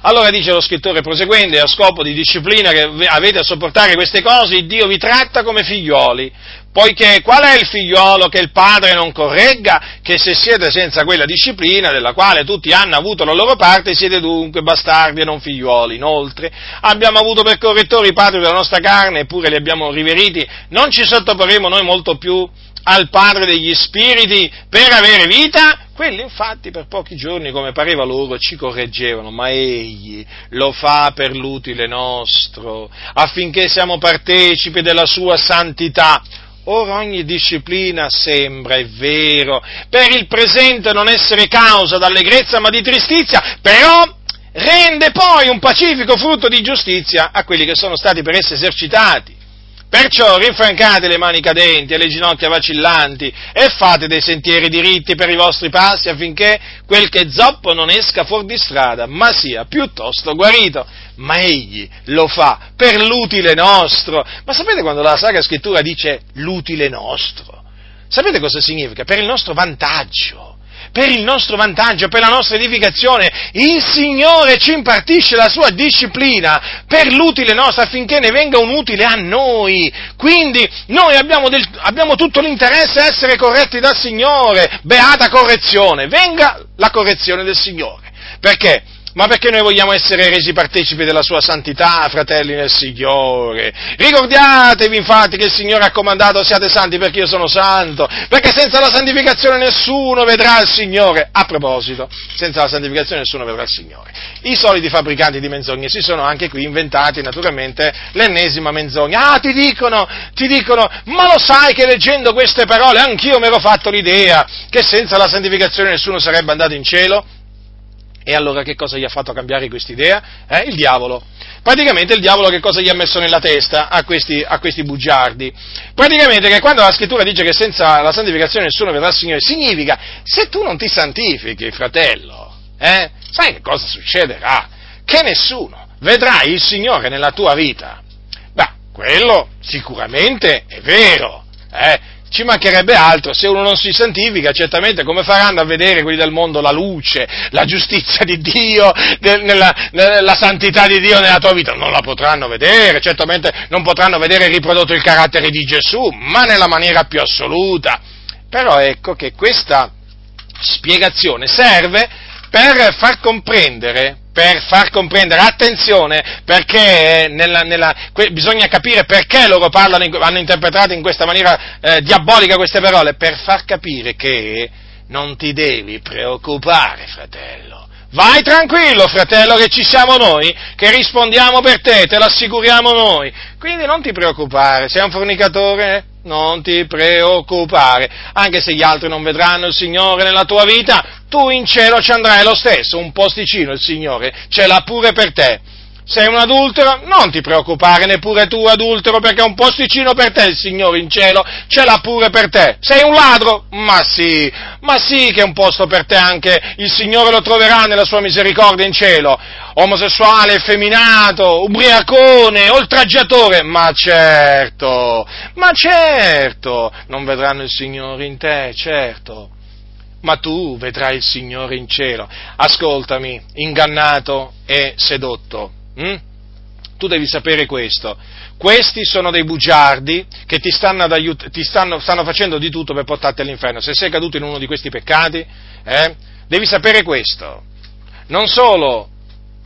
Allora dice lo scrittore proseguendo, a scopo di disciplina che avete a sopportare queste cose, Dio vi tratta come figlioli, poiché qual è il figliolo che il padre non corregga? Che se siete senza quella disciplina, della quale tutti hanno avuto la loro parte, siete dunque bastardi e non figlioli. Inoltre, abbiamo avuto per correttori i padri della nostra carne, eppure li abbiamo riveriti, non ci sottoporremo noi molto più al Padre degli Spiriti per avere vita? Quelli infatti per pochi giorni, come pareva loro, ci correggevano, ma egli lo fa per l'utile nostro, affinché siamo partecipi della sua santità. Ora ogni disciplina sembra, è vero, per il presente non essere causa d'allegrezza ma di tristizia, però rende poi un pacifico frutto di giustizia a quelli che sono stati per esse esercitati. Perciò rinfrancate le mani cadenti e le ginocchia vacillanti e fate dei sentieri diritti per i vostri passi affinché quel che zoppo non esca fuori di strada, ma sia piuttosto guarito. Ma egli lo fa per l'utile nostro. Ma sapete quando la Sacra Scrittura dice l'utile nostro? Sapete cosa significa? Per il nostro vantaggio per il nostro vantaggio, per la nostra edificazione. Il Signore ci impartisce la sua disciplina per l'utile nostro affinché ne venga un utile a noi. Quindi noi abbiamo, del, abbiamo tutto l'interesse a essere corretti dal Signore. Beata correzione. Venga la correzione del Signore. Perché? Ma perché noi vogliamo essere resi partecipi della sua santità, fratelli nel Signore. Ricordatevi infatti che il Signore ha comandato siate santi perché io sono santo, perché senza la santificazione nessuno vedrà il Signore. A proposito, senza la santificazione nessuno vedrà il Signore. I soliti fabbricanti di menzogne si sono anche qui inventati naturalmente l'ennesima menzogna. Ah, ti dicono, ti dicono, ma lo sai che leggendo queste parole anch'io mi ero fatto l'idea che senza la santificazione nessuno sarebbe andato in cielo? E allora che cosa gli ha fatto cambiare quest'idea? Eh? Il diavolo. Praticamente il diavolo che cosa gli ha messo nella testa a questi, a questi bugiardi? Praticamente che quando la scrittura dice che senza la santificazione nessuno vedrà il Signore, significa se tu non ti santifichi, fratello, eh, sai che cosa succederà? Che nessuno vedrà il Signore nella tua vita. Beh, quello sicuramente è vero, eh, ci mancherebbe altro, se uno non si santifica, certamente come faranno a vedere quelli del mondo la luce, la giustizia di Dio, nella, nella santità di Dio nella tua vita? Non la potranno vedere, certamente non potranno vedere riprodotto il carattere di Gesù, ma nella maniera più assoluta. Però ecco che questa spiegazione serve per far comprendere per far comprendere, attenzione, perché nella, nella, que, bisogna capire perché loro parlano, hanno interpretato in questa maniera eh, diabolica queste parole, per far capire che non ti devi preoccupare, fratello, Vai tranquillo, fratello, che ci siamo noi, che rispondiamo per te, te l'assicuriamo noi. Quindi non ti preoccupare, sei un fornicatore? Non ti preoccupare, anche se gli altri non vedranno il Signore nella tua vita, tu in cielo ci andrai lo stesso, un posticino il Signore ce l'ha pure per te. Sei un adultero? Non ti preoccupare neppure tu adultero perché un posticino per te il Signore in cielo ce l'ha pure per te. Sei un ladro? Ma sì, ma sì che un posto per te anche il Signore lo troverà nella sua misericordia in cielo. Omosessuale, effeminato, ubriacone, oltraggiatore? Ma certo, ma certo, non vedranno il Signore in te, certo ma tu vedrai il Signore in cielo. Ascoltami, ingannato e sedotto. Mm? Tu devi sapere questo. Questi sono dei bugiardi che ti, stanno, aiut- ti stanno, stanno, facendo di tutto per portarti all'inferno. Se sei caduto in uno di questi peccati, eh, devi sapere questo. Non solo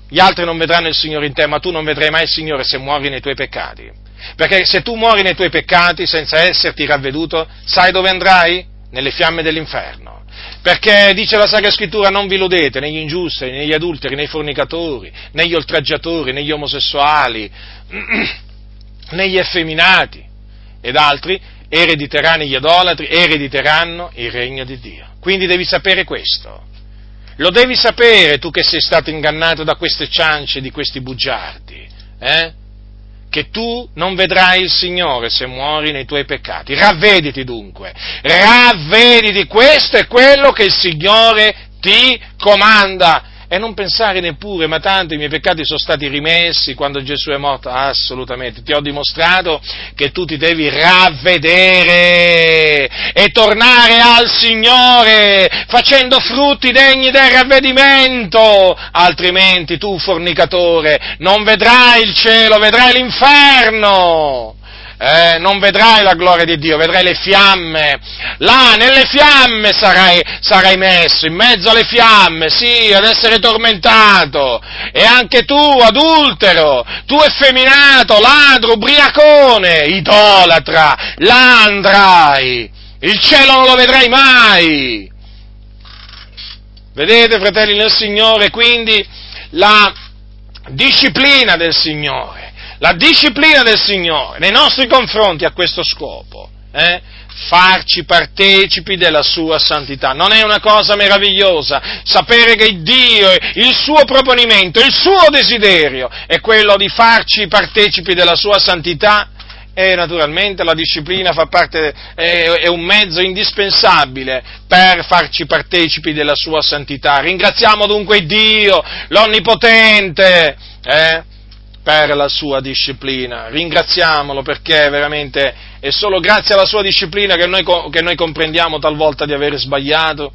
gli altri non vedranno il Signore in te, ma tu non vedrai mai il Signore se muori nei tuoi peccati. Perché se tu muori nei tuoi peccati senza esserti ravveduto, sai dove andrai? Nelle fiamme dell'inferno. Perché dice la Sacra Scrittura non vi ludete negli ingiusti, negli adulteri, nei fornicatori, negli oltraggiatori, negli omosessuali, negli effeminati ed altri erediteranno gli idolatri, erediteranno il regno di Dio. Quindi devi sapere questo. Lo devi sapere tu che sei stato ingannato da queste ciance di questi bugiardi. Eh? Che tu non vedrai il Signore se muori nei tuoi peccati. Ravvediti dunque, ravvediti, questo è quello che il Signore ti comanda e non pensare neppure, ma tanto i miei peccati sono stati rimessi quando Gesù è morto. Assolutamente, ti ho dimostrato che tu ti devi ravvedere e tornare al Signore facendo frutti degni del ravvedimento, altrimenti tu, fornicatore, non vedrai il cielo, vedrai l'inferno eh, non vedrai la gloria di Dio, vedrai le fiamme. Là, nelle fiamme sarai, sarai messo, in mezzo alle fiamme, sì, ad essere tormentato. E anche tu, adultero, tu effeminato, ladro, ubriacone, idolatra, là andrai. Il cielo non lo vedrai mai. Vedete, fratelli nel Signore, quindi la disciplina del Signore la disciplina del Signore nei nostri confronti ha questo scopo, eh? farci partecipi della sua santità. Non è una cosa meravigliosa sapere che Dio, il suo proponimento, il suo desiderio è quello di farci partecipi della sua santità? E naturalmente la disciplina fa parte, è, è un mezzo indispensabile per farci partecipi della sua santità. Ringraziamo dunque Dio, l'Onnipotente, eh? Per la sua disciplina. Ringraziamolo perché veramente è solo grazie alla sua disciplina che noi, che noi comprendiamo talvolta di aver sbagliato,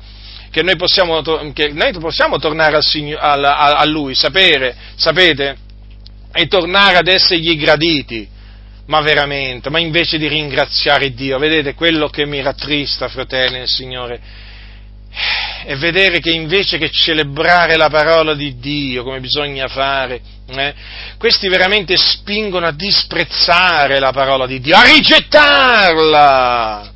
che noi possiamo, che noi possiamo tornare al, a, a Lui, sapere, sapete, e tornare ad essergli graditi. Ma veramente, ma invece di ringraziare Dio, vedete quello che mi rattrista, fratelli nel Signore, e vedere che invece che celebrare la parola di Dio come bisogna fare, eh, questi veramente spingono a disprezzare la parola di Dio, a rigettarla.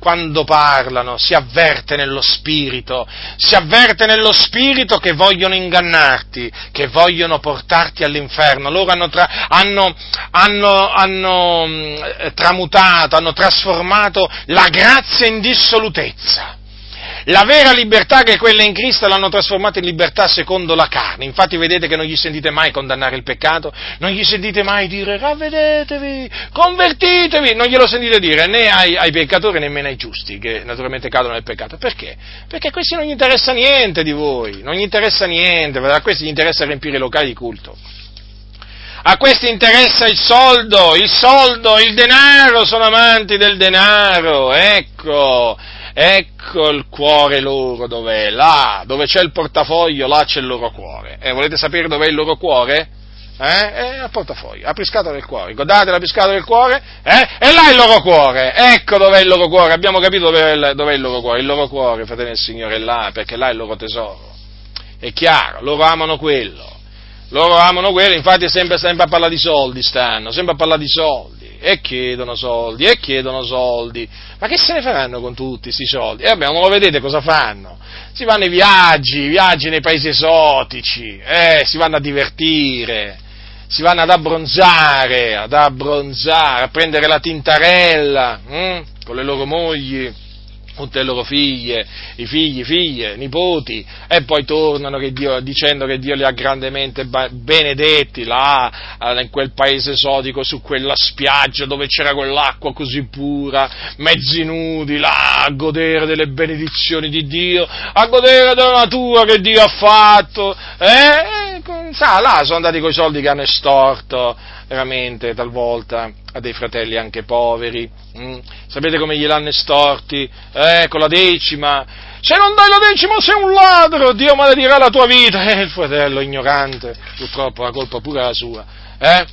Quando parlano si avverte nello spirito, si avverte nello spirito che vogliono ingannarti, che vogliono portarti all'inferno. Loro hanno, tra, hanno, hanno, hanno mm, tramutato, hanno trasformato la grazia in dissolutezza la vera libertà che è quella in Cristo l'hanno trasformata in libertà secondo la carne. Infatti vedete che non gli sentite mai condannare il peccato, non gli sentite mai dire ravvedetevi, convertitevi, non glielo sentite dire né ai, ai peccatori nemmeno ai giusti che naturalmente cadono nel peccato. Perché? Perché a questi non gli interessa niente di voi, non gli interessa niente, a questi gli interessa riempire i locali di culto. A questi interessa il soldo, il soldo, il denaro, sono amanti del denaro, ecco. Ecco il cuore loro dov'è, là, dove c'è il portafoglio, là c'è il loro cuore. E eh, volete sapere dov'è il loro cuore? Eh? È al portafoglio, apri scatola del cuore, ricordate la scatola del cuore? Eh? E là è il loro cuore, ecco dov'è il loro cuore, abbiamo capito dov'è il, dov'è il loro cuore, il loro cuore, fratello del Signore, è là, perché là è il loro tesoro. È chiaro, loro amano quello, loro amano quello, infatti sempre, sempre a parlare di soldi stanno, sempre a parlare di soldi e chiedono soldi, e chiedono soldi. Ma che se ne faranno con tutti questi soldi? E vabbè, non lo vedete cosa fanno? Si vanno ai viaggi, viaggi nei paesi esotici, eh, si vanno a divertire, si vanno ad abbronzare, ad abbronzare, a prendere la tintarella hm, con le loro mogli tutte le loro figlie, i figli, figlie, nipoti, e poi tornano che Dio, dicendo che Dio li ha grandemente benedetti là, in quel paese esotico, su quella spiaggia dove c'era quell'acqua così pura, mezzi nudi là, a godere delle benedizioni di Dio, a godere della natura che Dio ha fatto, eh, sa, là sono andati coi soldi che hanno estorto, veramente talvolta a dei fratelli anche poveri. Mm? Sapete come gliel'hanno estorti? Eh, con la decima. Se non dai la decima sei un ladro, Dio maledirà la tua vita. Eh, il fratello ignorante, purtroppo la colpa pure è la sua. Eh?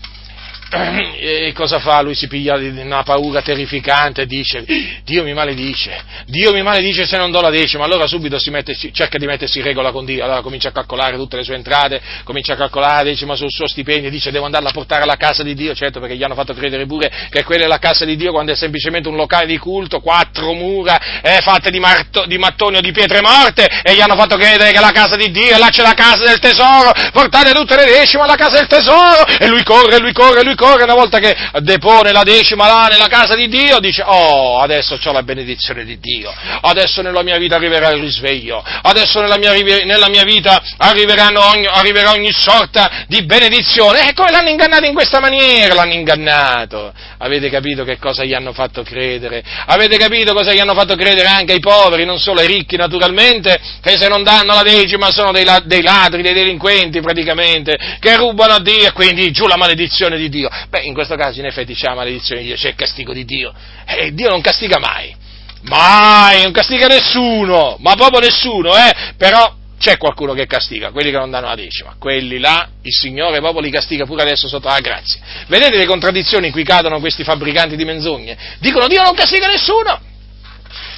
e cosa fa? Lui si piglia una paura terrificante e dice Dio mi maledice, Dio mi maledice se non do la decima, allora subito mette, cerca di mettersi in regola con Dio, allora comincia a calcolare tutte le sue entrate, comincia a calcolare la decima sul suo stipendio, dice devo andarla a portare alla casa di Dio, certo perché gli hanno fatto credere pure che quella è la casa di Dio quando è semplicemente un locale di culto, quattro mura eh, fatte di, marto, di mattoni o di pietre morte e gli hanno fatto credere che è la casa di Dio e là c'è la casa del tesoro, portate tutte le decime alla casa del tesoro e lui corre, lui corre, lui corre, una volta che depone la decima là nella casa di Dio, dice, oh, adesso ho la benedizione di Dio, adesso nella mia vita arriverà il risveglio, adesso nella mia, nella mia vita ogni, arriverà ogni sorta di benedizione. E come l'hanno ingannato in questa maniera? L'hanno ingannato. Avete capito che cosa gli hanno fatto credere? Avete capito cosa gli hanno fatto credere anche ai poveri, non solo ai ricchi naturalmente, che se non danno la decima sono dei, dei ladri, dei delinquenti praticamente, che rubano a Dio e quindi giù la maledizione di Dio. Beh, in questo caso in effetti c'è la maledizione di Dio, c'è il castigo di Dio. E eh, Dio non castiga mai. Mai, non castiga nessuno, ma proprio nessuno, eh? Però c'è qualcuno che castiga, quelli che non danno la decima, quelli là il Signore proprio li castiga pure adesso sotto la grazia. Vedete le contraddizioni in cui cadono questi fabbricanti di menzogne? Dicono Dio non castiga nessuno.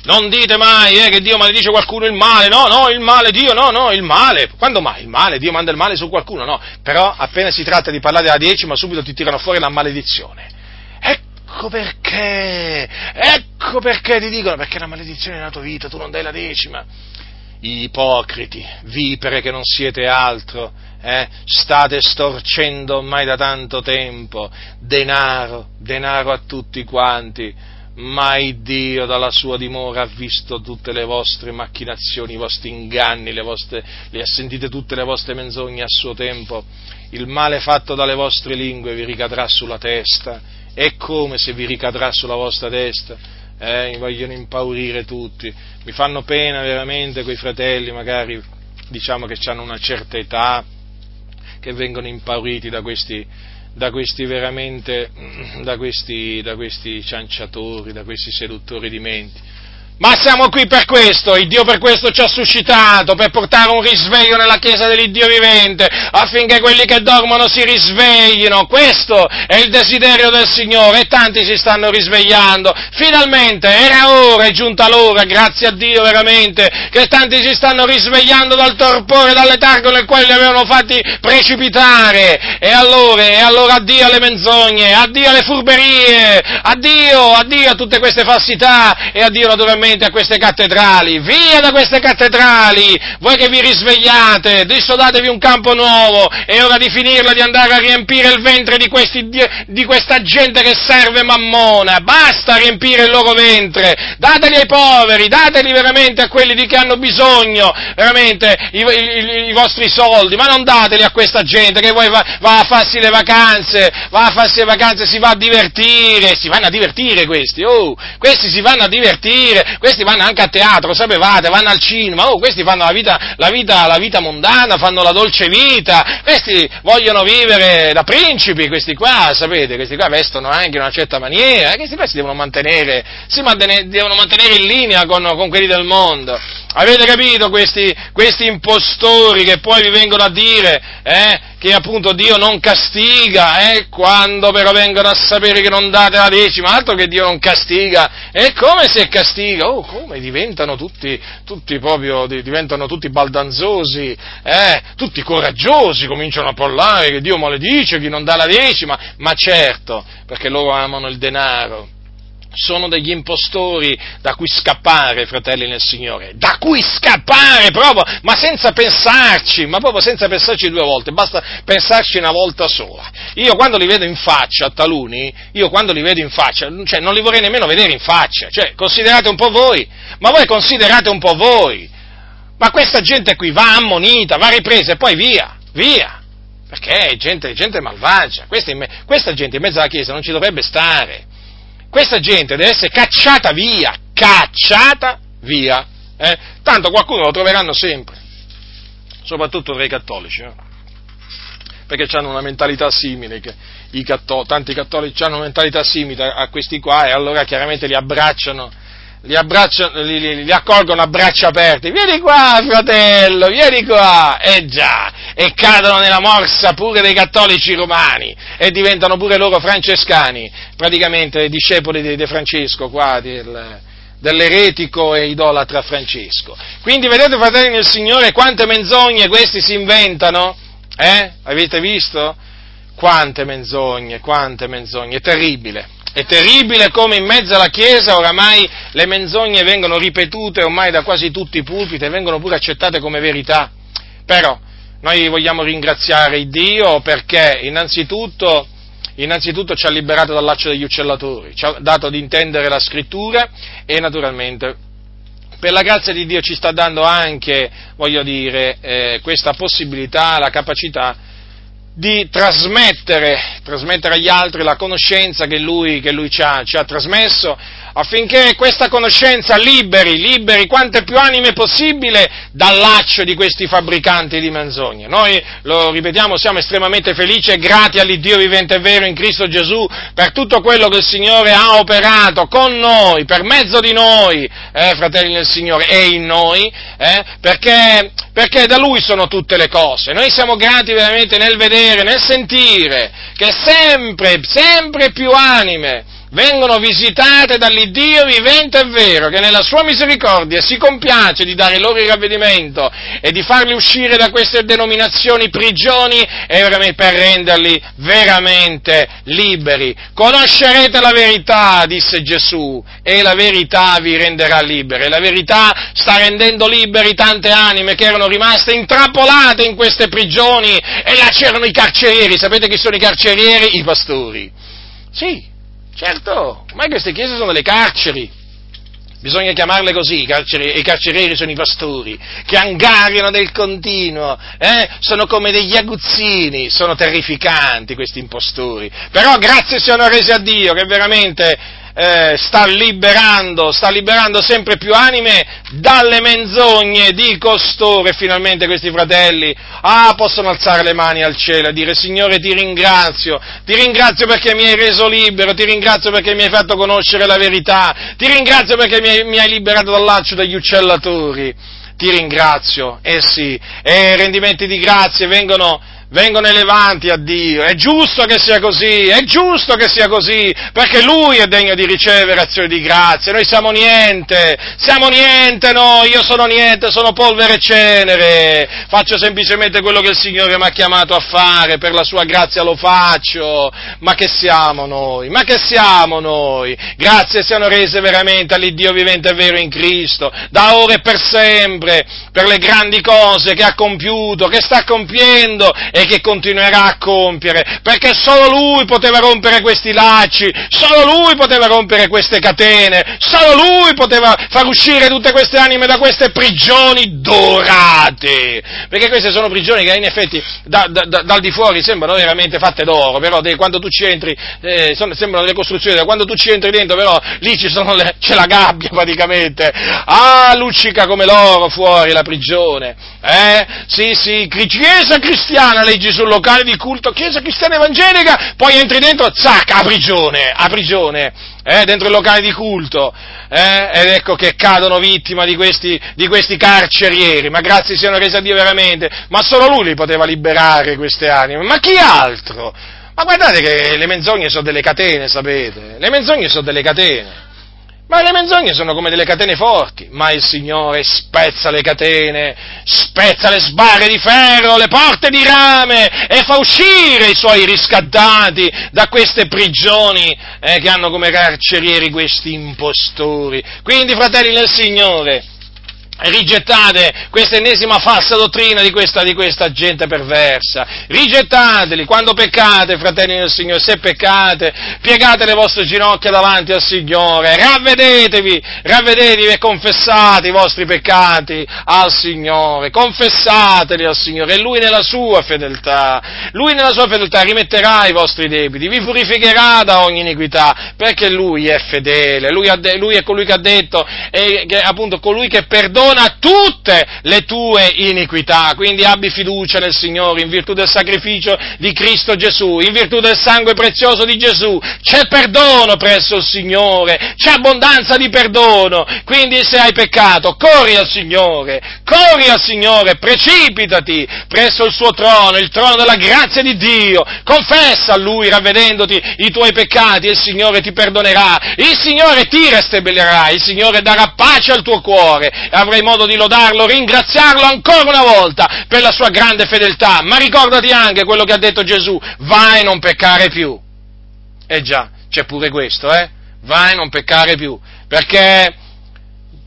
Non dite mai eh, che Dio maledice qualcuno il male, no, no, il male, Dio, no, no, il male. Quando mai? Il male, Dio manda il male su qualcuno, no. Però appena si tratta di parlare della decima, subito ti tirano fuori la maledizione. Ecco perché, ecco perché ti dicono, perché la maledizione nella tua vita, tu non dai la decima ipocriti, vipere che non siete altro, eh? state storcendo ormai da tanto tempo denaro, denaro a tutti quanti, ma Dio dalla sua dimora ha visto tutte le vostre macchinazioni, i vostri inganni, le, vostre, le ha sentite tutte le vostre menzogne a suo tempo, il male fatto dalle vostre lingue vi ricadrà sulla testa, e come se vi ricadrà sulla vostra testa? eh, mi vogliono impaurire tutti, mi fanno pena veramente quei fratelli, magari diciamo che hanno una certa età, che vengono impauriti da questi, da questi veramente, da questi, da questi cianciatori, da questi seduttori di menti ma siamo qui per questo, il Dio per questo ci ha suscitato, per portare un risveglio nella Chiesa dell'Iddio vivente, affinché quelli che dormono si risveglino. Questo è il desiderio del Signore e tanti si stanno risvegliando. Finalmente era ora, è giunta l'ora, grazie a Dio veramente, che tanti si stanno risvegliando dal torpore, dal letargo nel quale li avevano fatti precipitare. E allora, e allora addio alle menzogne, addio alle furberie, addio, addio a tutte queste falsità e addio naturalmente veramente a queste cattedrali, via da queste cattedrali, voi che vi risvegliate, adesso datevi un campo nuovo, è ora di finirla di andare a riempire il ventre di, questi, di questa gente che serve mammona, basta riempire il loro ventre, dateli ai poveri, dateli veramente a quelli di che hanno bisogno, veramente, i, i, i vostri soldi, ma non dateli a questa gente che poi va, va, a farsi le vacanze, va a farsi le vacanze, si va a divertire, si vanno a divertire questi, oh, questi si vanno a divertire, questi vanno anche a teatro, sapevate, vanno al cinema, oh, questi fanno la vita, la, vita, la vita mondana, fanno la dolce vita, questi vogliono vivere da principi, questi qua, sapete, questi qua vestono anche in una certa maniera, questi qua si devono mantenere, si mantenere, devono mantenere in linea con, con quelli del mondo. Avete capito questi, questi, impostori che poi vi vengono a dire eh, che appunto Dio non castiga, eh, quando però vengono a sapere che non date la decima, altro che Dio non castiga, e come se castiga? Oh, come diventano tutti, tutti proprio, diventano tutti baldanzosi, eh, tutti coraggiosi, cominciano a parlare che Dio maledice chi non dà la decima, ma certo, perché loro amano il denaro, sono degli impostori da cui scappare, fratelli nel Signore, da cui scappare proprio, ma senza pensarci, ma proprio senza pensarci due volte, basta pensarci una volta sola. Io quando li vedo in faccia, taluni, io quando li vedo in faccia, cioè non li vorrei nemmeno vedere in faccia, cioè considerate un po' voi, ma voi considerate un po' voi, ma questa gente qui va ammonita, va ripresa e poi via, via, perché è gente, gente malvagia, questa, questa gente in mezzo alla Chiesa non ci dovrebbe stare questa gente deve essere cacciata via, cacciata via. Eh? Tanto qualcuno lo troveranno sempre, soprattutto tra i cattolici, eh? perché hanno una mentalità simile, i cattolici, tanti cattolici hanno una mentalità simile a questi qua e allora chiaramente li abbracciano li, li, li, li, accolgono a braccia aperte, vieni qua fratello, vieni qua, eh già, e cadono nella morsa pure dei cattolici romani, e diventano pure loro francescani, praticamente discepoli di, di Francesco qua, del, dell'eretico e idolatra Francesco. Quindi vedete fratelli nel Signore quante menzogne questi si inventano? Eh? Avete visto? Quante menzogne, quante menzogne, è terribile. È terribile come in mezzo alla Chiesa oramai le menzogne vengono ripetute ormai da quasi tutti i pulpiti e vengono pure accettate come verità. Però noi vogliamo ringraziare Dio perché innanzitutto, innanzitutto ci ha liberato dal laccio degli uccellatori, ci ha dato ad intendere la scrittura e naturalmente per la grazia di Dio ci sta dando anche, voglio dire, eh, questa possibilità, la capacità di trasmettere, trasmettere, agli altri la conoscenza che lui, che lui ci, ha, ci, ha, trasmesso, affinché questa conoscenza liberi, liberi quante più anime possibile dal laccio di questi fabbricanti di menzogne. Noi, lo ripetiamo, siamo estremamente felici e grati all'Iddio vivente e vero in Cristo Gesù per tutto quello che il Signore ha operato con noi, per mezzo di noi, eh, fratelli del Signore, e in noi, eh, perché, perché da Lui sono tutte le cose. Noi siamo grati veramente nel vedere, nel sentire che sempre, sempre più anime vengono visitate dall'Iddio vivente e vero, che nella sua misericordia si compiace di dare loro il ravvedimento e di farli uscire da queste denominazioni prigioni per renderli veramente liberi. Conoscerete la verità, disse Gesù, e la verità vi renderà liberi. La verità sta rendendo liberi tante anime che erano rimaste intrappolate in queste prigioni e là c'erano i carcerieri. Sapete chi sono i carcerieri? I pastori. Sì, Certo, ormai queste chiese sono delle carceri, bisogna chiamarle così, i, carceri, i carcerieri sono i pastori, che angariano del continuo, eh? sono come degli aguzzini, sono terrificanti questi impostori, però grazie siano resi a Dio che veramente eh, sta liberando, sta liberando sempre più anime dalle menzogne di costoro e finalmente questi fratelli, ah, possono alzare le mani al cielo e dire Signore ti ringrazio, ti ringrazio perché mi hai reso libero, ti ringrazio perché mi hai fatto conoscere la verità, ti ringrazio perché mi hai, mi hai liberato dal laccio degli uccellatori. Ti ringrazio, eh sì, e rendimenti di grazie vengono vengono elevanti a Dio. È giusto che sia così, è giusto che sia così, perché Lui è degno di ricevere azioni di grazia. Noi siamo niente, siamo niente noi, io sono niente, sono polvere e cenere. Faccio semplicemente quello che il Signore mi ha chiamato a fare, per la sua grazia lo faccio. Ma che siamo noi? Ma che siamo noi? Grazie siano rese veramente all'Iddio vivente e vero in Cristo, da ora e per sempre, per le grandi cose che ha compiuto, che sta compiendo e che continuerà a compiere, perché solo Lui poteva rompere questi lacci, solo Lui poteva rompere queste catene, solo Lui poteva far uscire tutte queste anime da queste prigioni dorate, perché queste sono prigioni che in effetti da, da, da, dal di fuori sembrano veramente fatte d'oro, però de, quando tu ci entri, eh, sono, sembrano delle costruzioni, quando tu ci entri dentro però lì le, c'è la gabbia praticamente, ah, luccica come l'oro fuori la prigione, eh? Sì, sì, chiesa cristiana la leggi sul locale di culto, chiesa cristiana evangelica, poi entri dentro, zac, a prigione, a prigione, eh, dentro il locale di culto, eh, ed ecco che cadono vittima di questi, di questi carcerieri, ma grazie siano resi a Dio veramente, ma solo lui li poteva liberare queste anime, ma chi altro? Ma guardate che le menzogne sono delle catene, sapete? Le menzogne sono delle catene. Ma le menzogne sono come delle catene forti, ma il Signore spezza le catene, spezza le sbarre di ferro, le porte di rame e fa uscire i suoi riscattati da queste prigioni eh, che hanno come carcerieri questi impostori. Quindi, fratelli nel Signore, rigettate questa ennesima falsa dottrina di questa, di questa, gente perversa, rigettateli, quando peccate, fratelli del Signore, se peccate, piegate le vostre ginocchia davanti al Signore, ravvedetevi, ravvedetevi e confessate i vostri peccati al Signore, confessateli al Signore, e Lui nella sua fedeltà, Lui nella sua fedeltà rimetterà i vostri debiti, vi purificherà da ogni iniquità, perché Lui è fedele, Lui, de- lui è colui che ha detto, e, che, appunto colui che perdona perdona tutte le tue iniquità, quindi abbi fiducia nel Signore in virtù del sacrificio di Cristo Gesù, in virtù del sangue prezioso di Gesù, c'è perdono presso il Signore, c'è abbondanza di perdono, quindi se hai peccato corri al Signore, corri al Signore, precipitati presso il suo trono, il trono della grazia di Dio, confessa a Lui ravvedendoti i tuoi peccati e il Signore ti perdonerà, il Signore ti restabillerà, il Signore darà pace al tuo cuore e modo di lodarlo, ringraziarlo ancora una volta per la sua grande fedeltà, ma ricordati anche quello che ha detto Gesù, vai e non peccare più. Eh già, c'è pure questo, eh? Vai e non peccare più, perché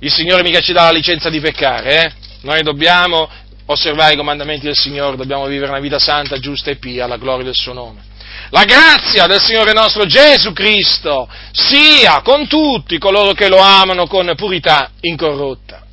il Signore mica ci dà la licenza di peccare, eh? Noi dobbiamo osservare i comandamenti del Signore, dobbiamo vivere una vita santa, giusta e pia, alla gloria del suo nome. La grazia del Signore nostro Gesù Cristo sia con tutti coloro che lo amano con purità incorrotta.